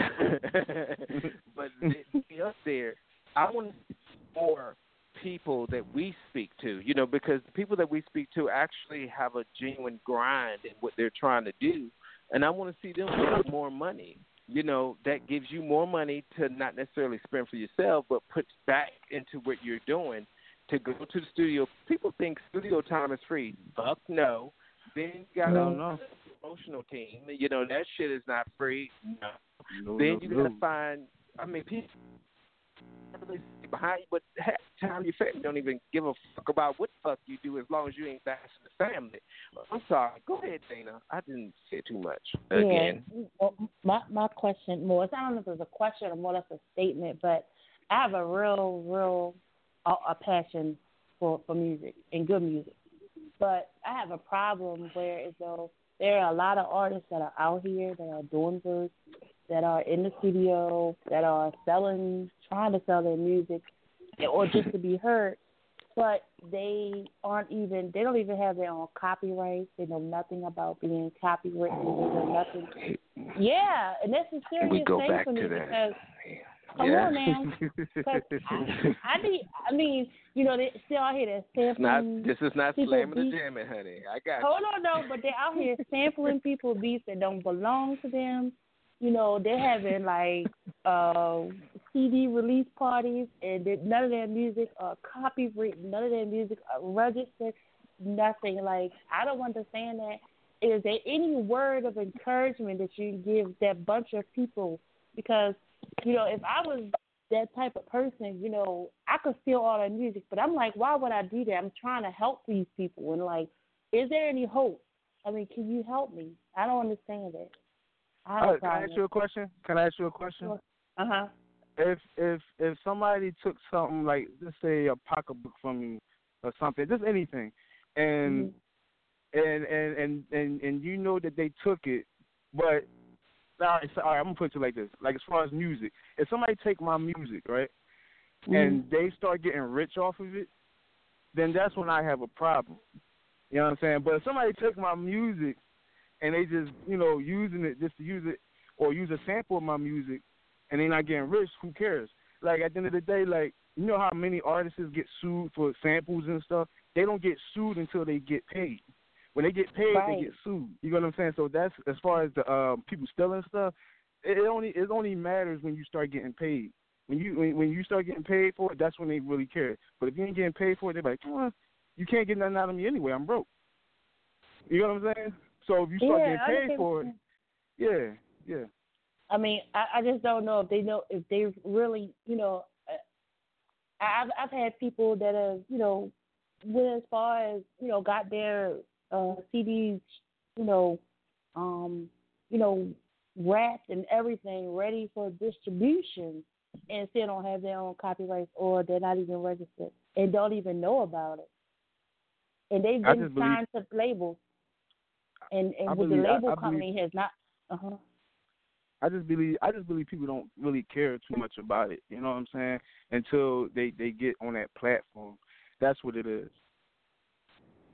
but they be up there. I want to see more people that we speak to, you know, because the people that we speak to actually have a genuine grind in what they're trying to do, and I want to see them make more money. You know, that gives you more money to not necessarily spend for yourself, but put back into what you're doing to go to the studio. People think studio time is free. Fuck no. Then you got No, a no. promotional team. You know that shit is not free. No. No, then no, you no. gotta find. I mean, people really stay behind you, but half the time your family don't even give a fuck about what the fuck you do as long as you ain't bashing the family. I'm sorry. Go ahead, Dana. I didn't say too much. Again. Yeah. Well, my my question more. I don't know if it's a question or more or less a statement, but I have a real, real a, a passion for for music and good music. But I have a problem where as though there are a lot of artists that are out here that are doing good, that are in the studio, that are selling, trying to sell their music, or just to be heard. But they aren't even. They don't even have their own copyrights. They know nothing about being copywritten. They know nothing. Yeah, and that's a serious We go thing back for me to that. because come Yeah. on now. 'Cause I, I need. I mean, you know, they still out here that It's not. sampling. This is not slamming the beats. jamming, honey. I got you. Hold on, no, but they're out here sampling people beats that don't belong to them. You know, they're having like uh CD release parties, and none of their music are copyrighted. None of their music are registered. Nothing. Like I don't understand that. Is there any word of encouragement that you can give that bunch of people? Because you know, if I was that type of person, you know, I could steal all their music, but I'm like, why would I do that? I'm trying to help these people, and like, is there any hope? I mean, can you help me? I don't understand it. Uh, can I ask you a question? Can I ask you a question? Uh huh. If if if somebody took something like let's say a pocketbook from you or something, just anything, and and, and and and and you know that they took it, but all right, so, all right, I'm gonna put it like this: like as far as music, if somebody take my music, right, and they start getting rich off of it, then that's when I have a problem. You know what I'm saying? But if somebody took my music and they just, you know, using it just to use it or use a sample of my music and they not getting rich, who cares? Like at the end of the day, like you know how many artists get sued for samples and stuff? They don't get sued until they get paid. When they get paid, Right. they get sued. You know what I'm saying? So that's as far as the um, people stealing stuff. It, it only it only matters when you start getting paid. When you when, when you start getting paid for it, that's when they really care. But if you ain't getting paid for it, they're like, well, you can't get nothing out of me anyway. I'm broke. You know what I'm saying? So if you start Yeah, getting paid for it, yeah, yeah. I mean, I, I just don't know if they know if they really, you know. uh, I- I've I've had people that have, you know, went as far as you know, got their uh, CDs, you know, um, you know, wrapped and everything ready for distribution, and still don't have their own copyrights or they're not even registered and don't even know about it. And they've been just believe- signed to labels, and and with believe- the label I believe- company has not. Uh huh. I just believe I just believe people don't really care too much about it. You know what I'm saying? Until they they get on that platform. That's what it is.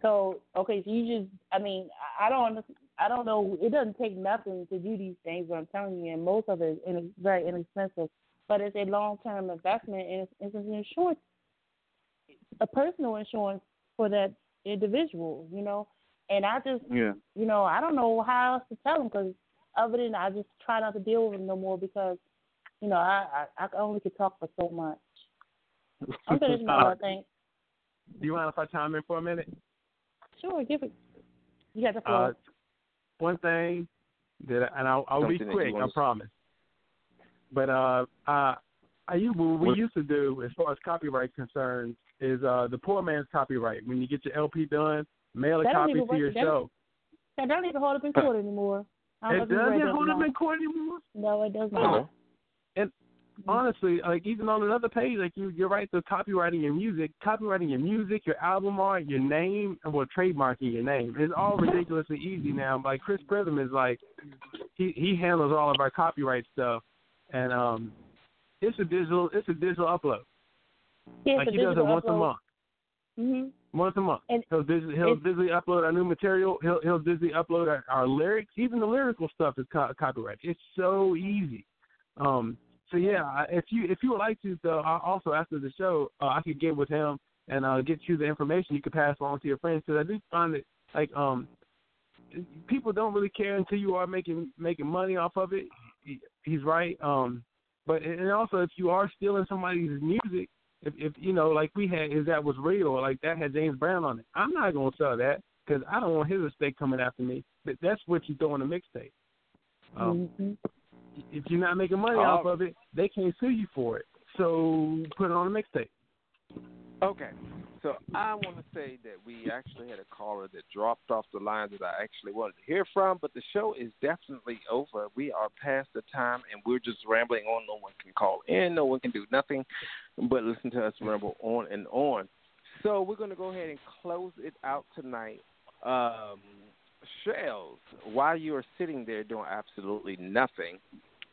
So okay, so you just I mean I- I don't I don't know it doesn't take nothing to do these things, but I'm telling you, and most of it is very inexpensive. But it's a long term investment, and it's, it's an insurance, a personal insurance for that individual, you know. And I just Yeah. you know, I don't know how else to tell them because other than I just try not to deal with them no more because, you know, I I, I only could talk for so much. I'm finished now, I think. Do you mind if I chime in for a minute? Sure, give it. You got the floor. Uh, one thing that, and I'll, I'll be Something that you quick, I promise. But uh, uh, I u- what we used to do as far as copyright concerns is uh the poor man's copyright. When you get your LP done, mail a That copy to work. your That- show. That don't even hold up in court anymore. It if you read doesn't hold up in court anymore. No, it does not. And honestly, like even on another page, like you, you're right. The copywriting your music, copywriting your music, your album art, your name, and well, trademarking your name. It's all ridiculously easy now. Like Chris Prism is like, he he handles all of our copyright stuff, and um, it's a digital, it's a digital upload. Yeah, like he does it digital once a month. Mhm. Once a month. And he'll digitally, he'll digitally upload our new material. He'll he'll digitally upload our, our lyrics. Even the lyrical stuff is co- copyrighted. It's so easy. Um. So yeah, if you if you would like to, though, I also after the show, uh, I could get with him and uh, get you the information you could pass along to your friends. Because I do find that like um, people don't really care until you are making making money off of it. He, he's right. Um. But and also if you are stealing somebody's music, if if you know like we had is that was real or like that had James Brown on it, I'm not gonna sell that because I don't want his estate coming after me. But that's what you throw in a mixtape. Um, Mhm. If you're not making money Oh. off of it, they can't sue you for it. So put it on a mixtape. Okay, so I want to say that we actually had a caller that dropped off the line that I actually wanted to hear from, but the show is definitely over. We are past the time, and we're just rambling on. No one can call in, no one can do nothing but listen to us ramble on and on. So we're going to go ahead and close it out tonight. Um, Shells, while you are sitting there doing absolutely nothing,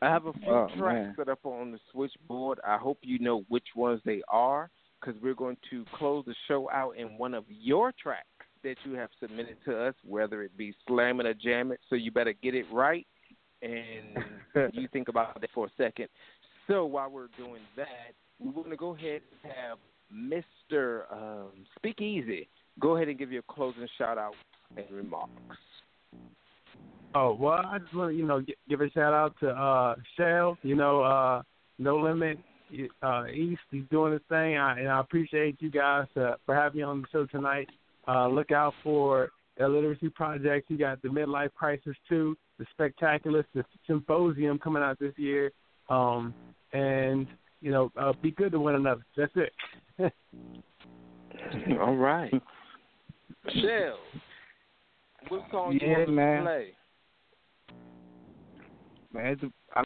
I have a few Oh, tracks man. set up on the switchboard. I hope you know which ones they are because we're going to close the show out in one of your tracks that you have submitted to us, whether it be slamming or jam it. So you better get it right, and you think about that for a second. So while we're doing that, we're going to go ahead and have Mr. Um, Speakeasy go ahead and give you a closing shout out and remarks. Oh well, I just want to you know give a shout out to uh Shell. You know, uh No Limit uh East. He's doing his thing, I, and I appreciate you guys uh, for having me on the show tonight. Uh Look out for the literacy projects. You got the midlife crisis too, the spectaculars, the symposium coming out this year. Um and you know, uh, be good to one another. That's it. All right. Shell, what song you Yeah, want man. to play? Man, it's a, I, I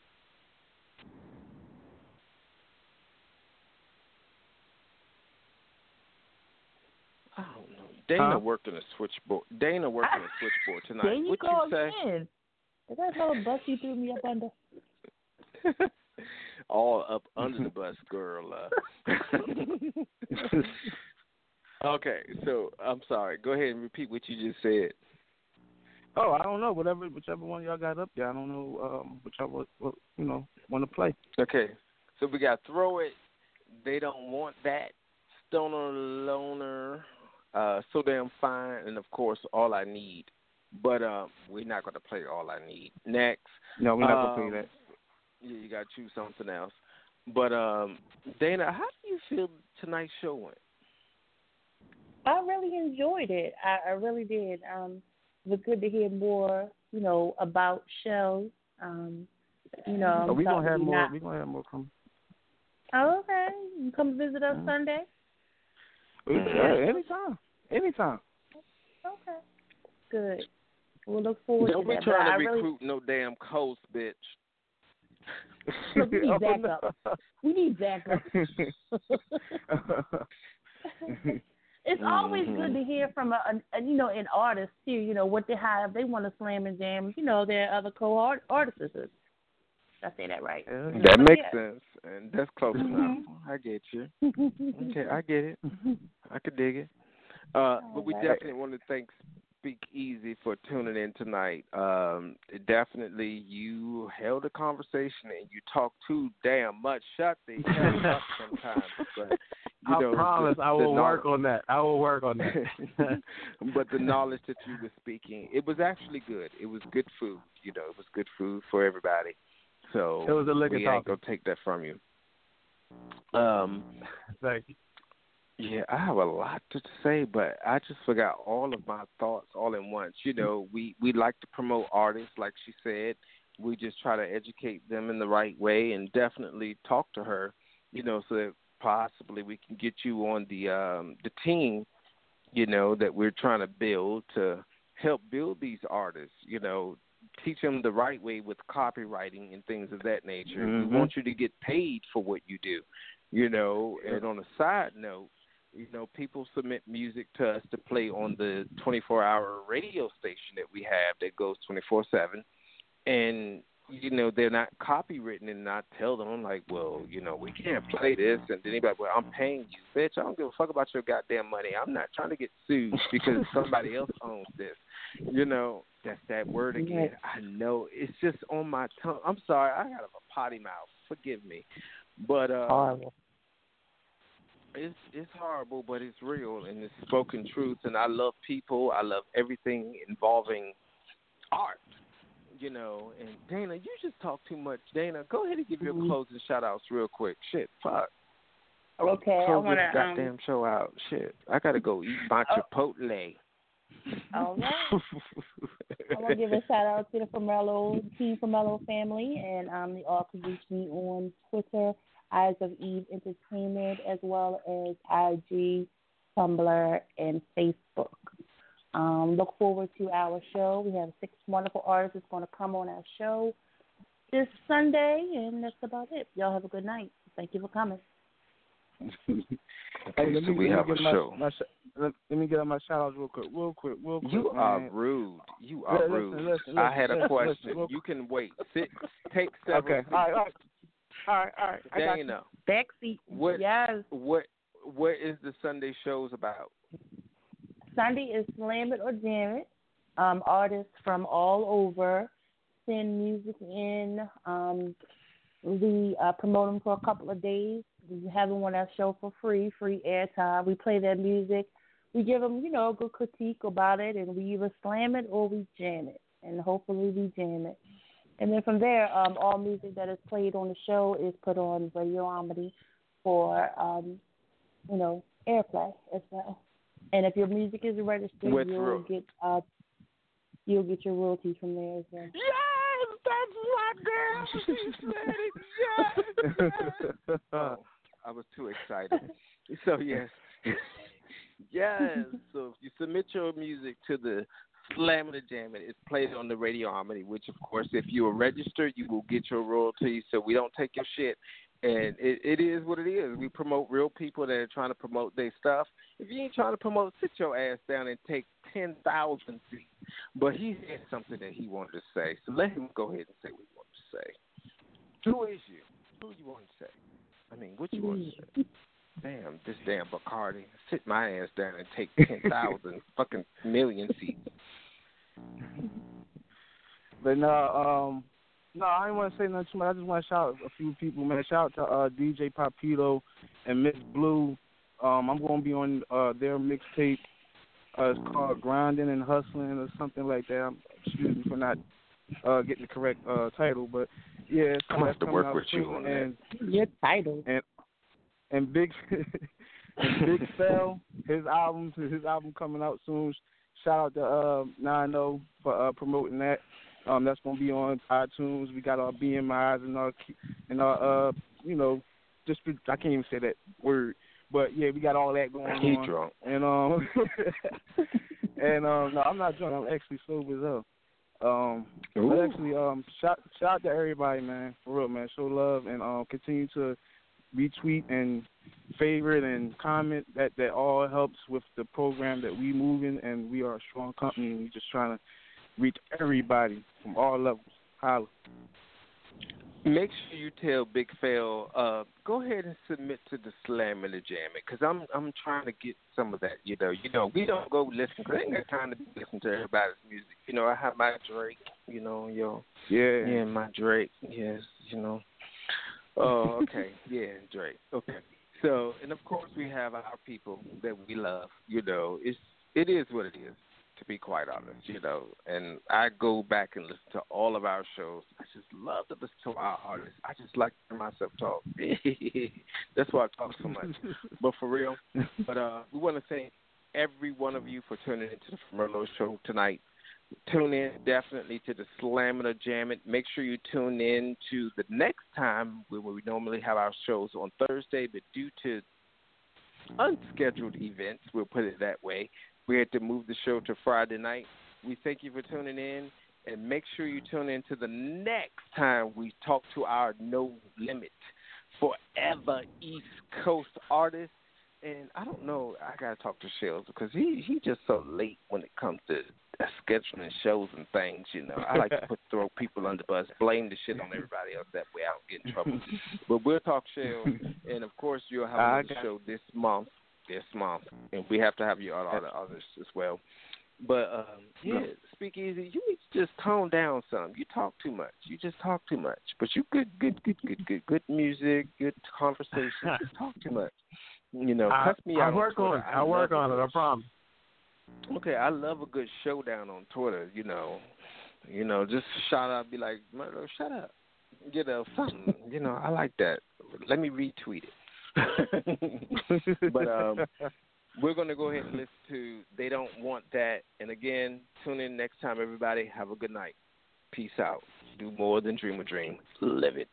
Dana Huh? worked on a switchboard. Dana worked on a switchboard tonight. There you what go you say? again. Is that little bus you threw me up under? All up under the bus, girl. Uh. okay, so I'm sorry. Go ahead and repeat what you just said. oh, I don't know. Whatever, whichever one y'all got up there, I don't know. Um, whichever, what, you know, want to play. Okay, so we got throw it. They don't want that. Stoner loner. Uh, so damn fine, and of course, all I need. But um, we're not going to play all I need. Next, No, we're not gonna Um, play that. Yeah, you got to choose something else. But um, Dana, how do you feel tonight's show went? I really enjoyed it. I, I really did. Um, it was good to hear more, you know, about shells. Um, you know, Oh, we thought gonna have more. Not... We gonna have more come. Oh, okay, you come visit us Mhm. Sunday. We, yeah, anytime, anytime. Okay, good. We'll look forward Don't to be that. trying but I to really, recruit no damn coast, bitch. Look, we need Oh, Zach no. up. we need Zach up. it's always Mhm. good to hear from a, a, a you know an artist too. You know what they have. They want to slam and jam. You know their other co artists. Did I say that right? That But makes yeah. sense, and that's close enough. I get you. Okay, I get it. I could dig it. Uh, but we definitely want to thank Speak Easy for tuning in tonight. Um, definitely, you held a conversation and you talked too damn much. Shut the hell up sometimes. But you I know, promise the, I will work on that. I will work on that. but the knowledge that you were speaking, it was actually good. It was good food. You know, it was good food for everybody. So It was a liquor we ain't talking. gonna take that from you. Um, Thank you. yeah, I have a lot to say, but I just forgot all of my thoughts all at once. You know, we we like to promote artists, like she said. We just try to educate them in the right way, and definitely talk to her. You know, so that possibly we can get you on the um the team. You know that we're trying to build to help build these artists. You know, teach them the right way with copywriting and things of that nature. Mhm. We want you to get paid for what you do. You know, and on a side note, you know, people submit music to us to play on the 24-hour radio station that we have that goes 24/7, and you know they're not copywritten, and not tell them I'm like, well, you know, we can't play this, and then anybody, well, I'm paying you, bitch. I don't give a fuck about your goddamn money. I'm not trying to get sued because somebody else owns this. You know, that's that word again. I know it's just on my tongue. I'm sorry, I got a potty mouth. Forgive me, but uh, Horrible. it's it's horrible, but it's real and it's spoken truth. And I love people. I love everything involving art. You know, and Dana, you just talk too much. Dana, go ahead and give your Mhm. closing shout outs real quick. Shit, fuck. Okay, I want to. goddamn Um, show out. Shit, I gotta go eat my Oh. Chipotle. all right. I want to give a shout out to the Formello Team Formello family, and um, you all can reach me on Twitter, Eyes of Eve Entertainment, as well as IG, Tumblr, and Facebook. Um, look forward to our show. We have six wonderful artists that's going to come on our show this Sunday, and that's about it. Y'all have a good night. Thank you for coming. Okay, Hey, let so me, we let have a get my, show. My, sh- let, let me get on my shout outs real quick, real quick, real quick. You are rude. You are listen, rude. listen, I listen, had a question. listen, real- you can wait. Sit. Take several. Okay, all right, all right, all right, all right. I got you. Dana, Backseat. What- Yes. what what is the Sunday shows about? Sunday is Slam It or Jam It. Um, artists from all over send music in. Um, we uh, promote them for a couple of days. We have them on our show for free, free airtime. We play their music. We give them, you know, a good critique about it, and we either slam it or we jam it, and hopefully we jam it. And then from there, um, all music that is played on the show is put on Radio Omni for, um, you know, airplay as well. And if your music is registered, With you'll ro- get uh, you'll get your royalties from there as well. Yes, that's my girl. She said it. Yes. oh, I was too excited. So yes, yes. So if you submit your music to the Slam and the Jam, It, it's played on the Radio Harmony. Which, of course, if you are registered, you will get your royalties. So we don't take your shit. And it, it is what it is. We promote real people that are trying to promote their stuff. If you ain't trying to promote, sit your ass down and take ten thousand feet. But he had something that he wanted to say, so let him go ahead and say what he wanted to say. Who is you? Who you want to say? I mean, what you want to say? Damn, this damn Bacardi. Sit my ass down and take ten thousand fucking million seats. But no, um, no, I didn't want to say nothing too much. I just want to shout out a few people, man. Shout out to uh, DJ Papito and Miss Blue. Um, I'm going to be on uh, their mixtape. Uh, it's called Grinding and Hustling or something like that. I'm, excuse me for not uh, getting the correct uh, title, but yeah, it's I'm gonna that's have to work out with you soon. on that. and Your title. and Big and Big Cell, his album his album coming out soon. Shout out to uh Nine O for uh promoting that. Um that's gonna be on iTunes. We got our BMIs and our and our uh you know, just I can't even say that word. But yeah, we got all that going He on. drunk. And um and um no, I'm not drunk, I'm actually sober as hell. Um but actually um shout shout out to everybody man, for real man. Show love and um continue to retweet and favorite and comment that that all helps with the program that we moving and we are a strong company and we just trying to reach everybody from all levels. Holla. Make sure you tell Big Phil, uh, go ahead and submit to the Slam and the Jam it, cause I'm I'm trying to get some of that. You know, you know, we don't go listen, cause I ain't got time to listen to everybody's music. You know, I have my Drake. You know, yo, Yeah. yeah, my Drake. Yes, you know. Oh, okay, yeah, Drake. Okay. So, and of course, we have our people that we love. You know, it's it is what it is. To be quite honest, you know, and I go back and listen to all of our shows. I just love to listen to our artists. I just like to hear myself talk. That's why I talk so much. but for real, but uh, we want to thank every one of you for tuning into the Merlot Show tonight. Tune in definitely to the Slam or Jam It. Make sure you tune in to the next time when we normally have our shows on Thursday, but due to unscheduled events, we'll put it that way, we had to move the show to Friday night. We thank you for tuning in, and make sure you tune in to the next time we talk to our No Limit Forever East Coast artist. And I don't know, I gotta talk to Shells because he he just so late when it comes to uh, scheduling shows and things. You know, I like to put throw people under the bus, blame the shit on everybody else. That way I don't get in trouble. but we'll talk Shells, and of course you'll have got- show this month. This month, and we have to have you on other others as well. But um, yeah, Speakeasy, you need to just tone down some. You talk too much. You just talk too much. But you good, good, good, good, good, good music, good conversation. just talk too much. You know, I, cuss me out. I out. work on, on it. I work on it. I promise. Okay, I love a good showdown on Twitter. You know, you know, just shout out, be like, Murdo, shut up. You know, something. You know, I like that. Let me retweet it. but um, we're going to go ahead and listen to They Don't Want That. And again, tune in next time, everybody. Have a good night. Peace out. Do more than dream a dream. Live it.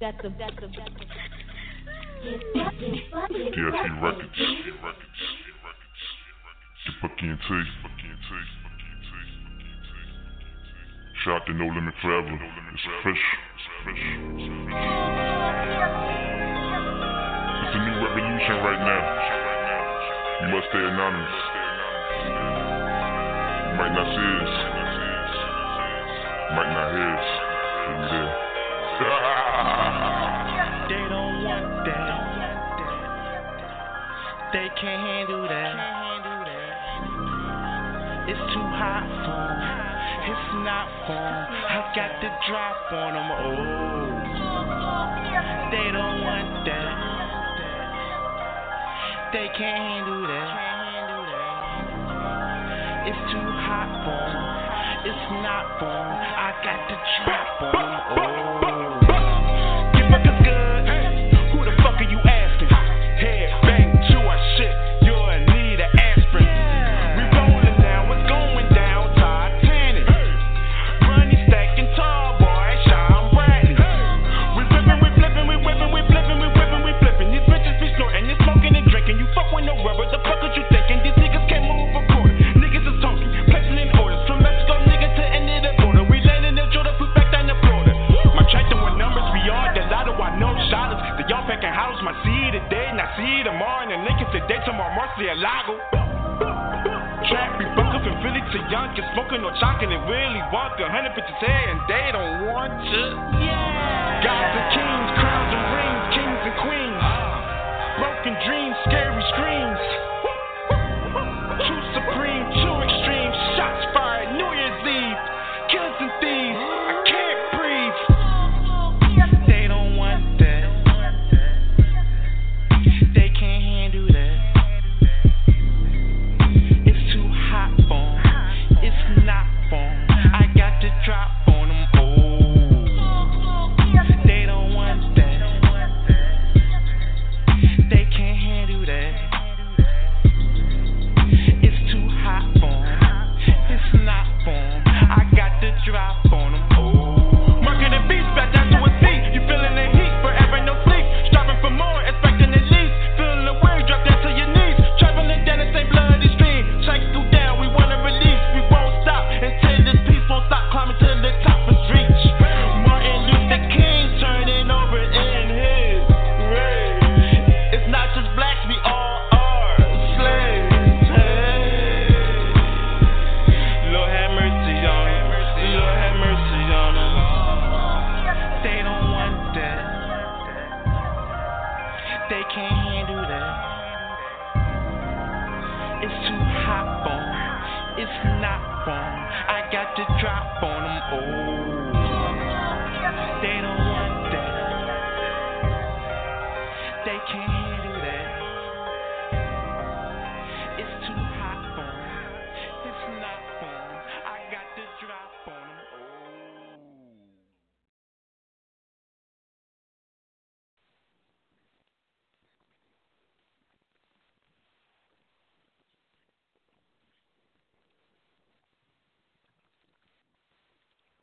That's a that's a that's NFE Records. Bucky and T. Shout out to No Limit Forever. It's official. It's a new revolution right now. You must stay anonymous. You might not see us. Might not hear us. They don't want that. They can't handle that. It's too hot for 'em. It's not for 'em. I got the drop on them. Oh, they don't want that. They can't handle that. It's too hot for 'em. It's not for 'em. I got the drop on them. Oh.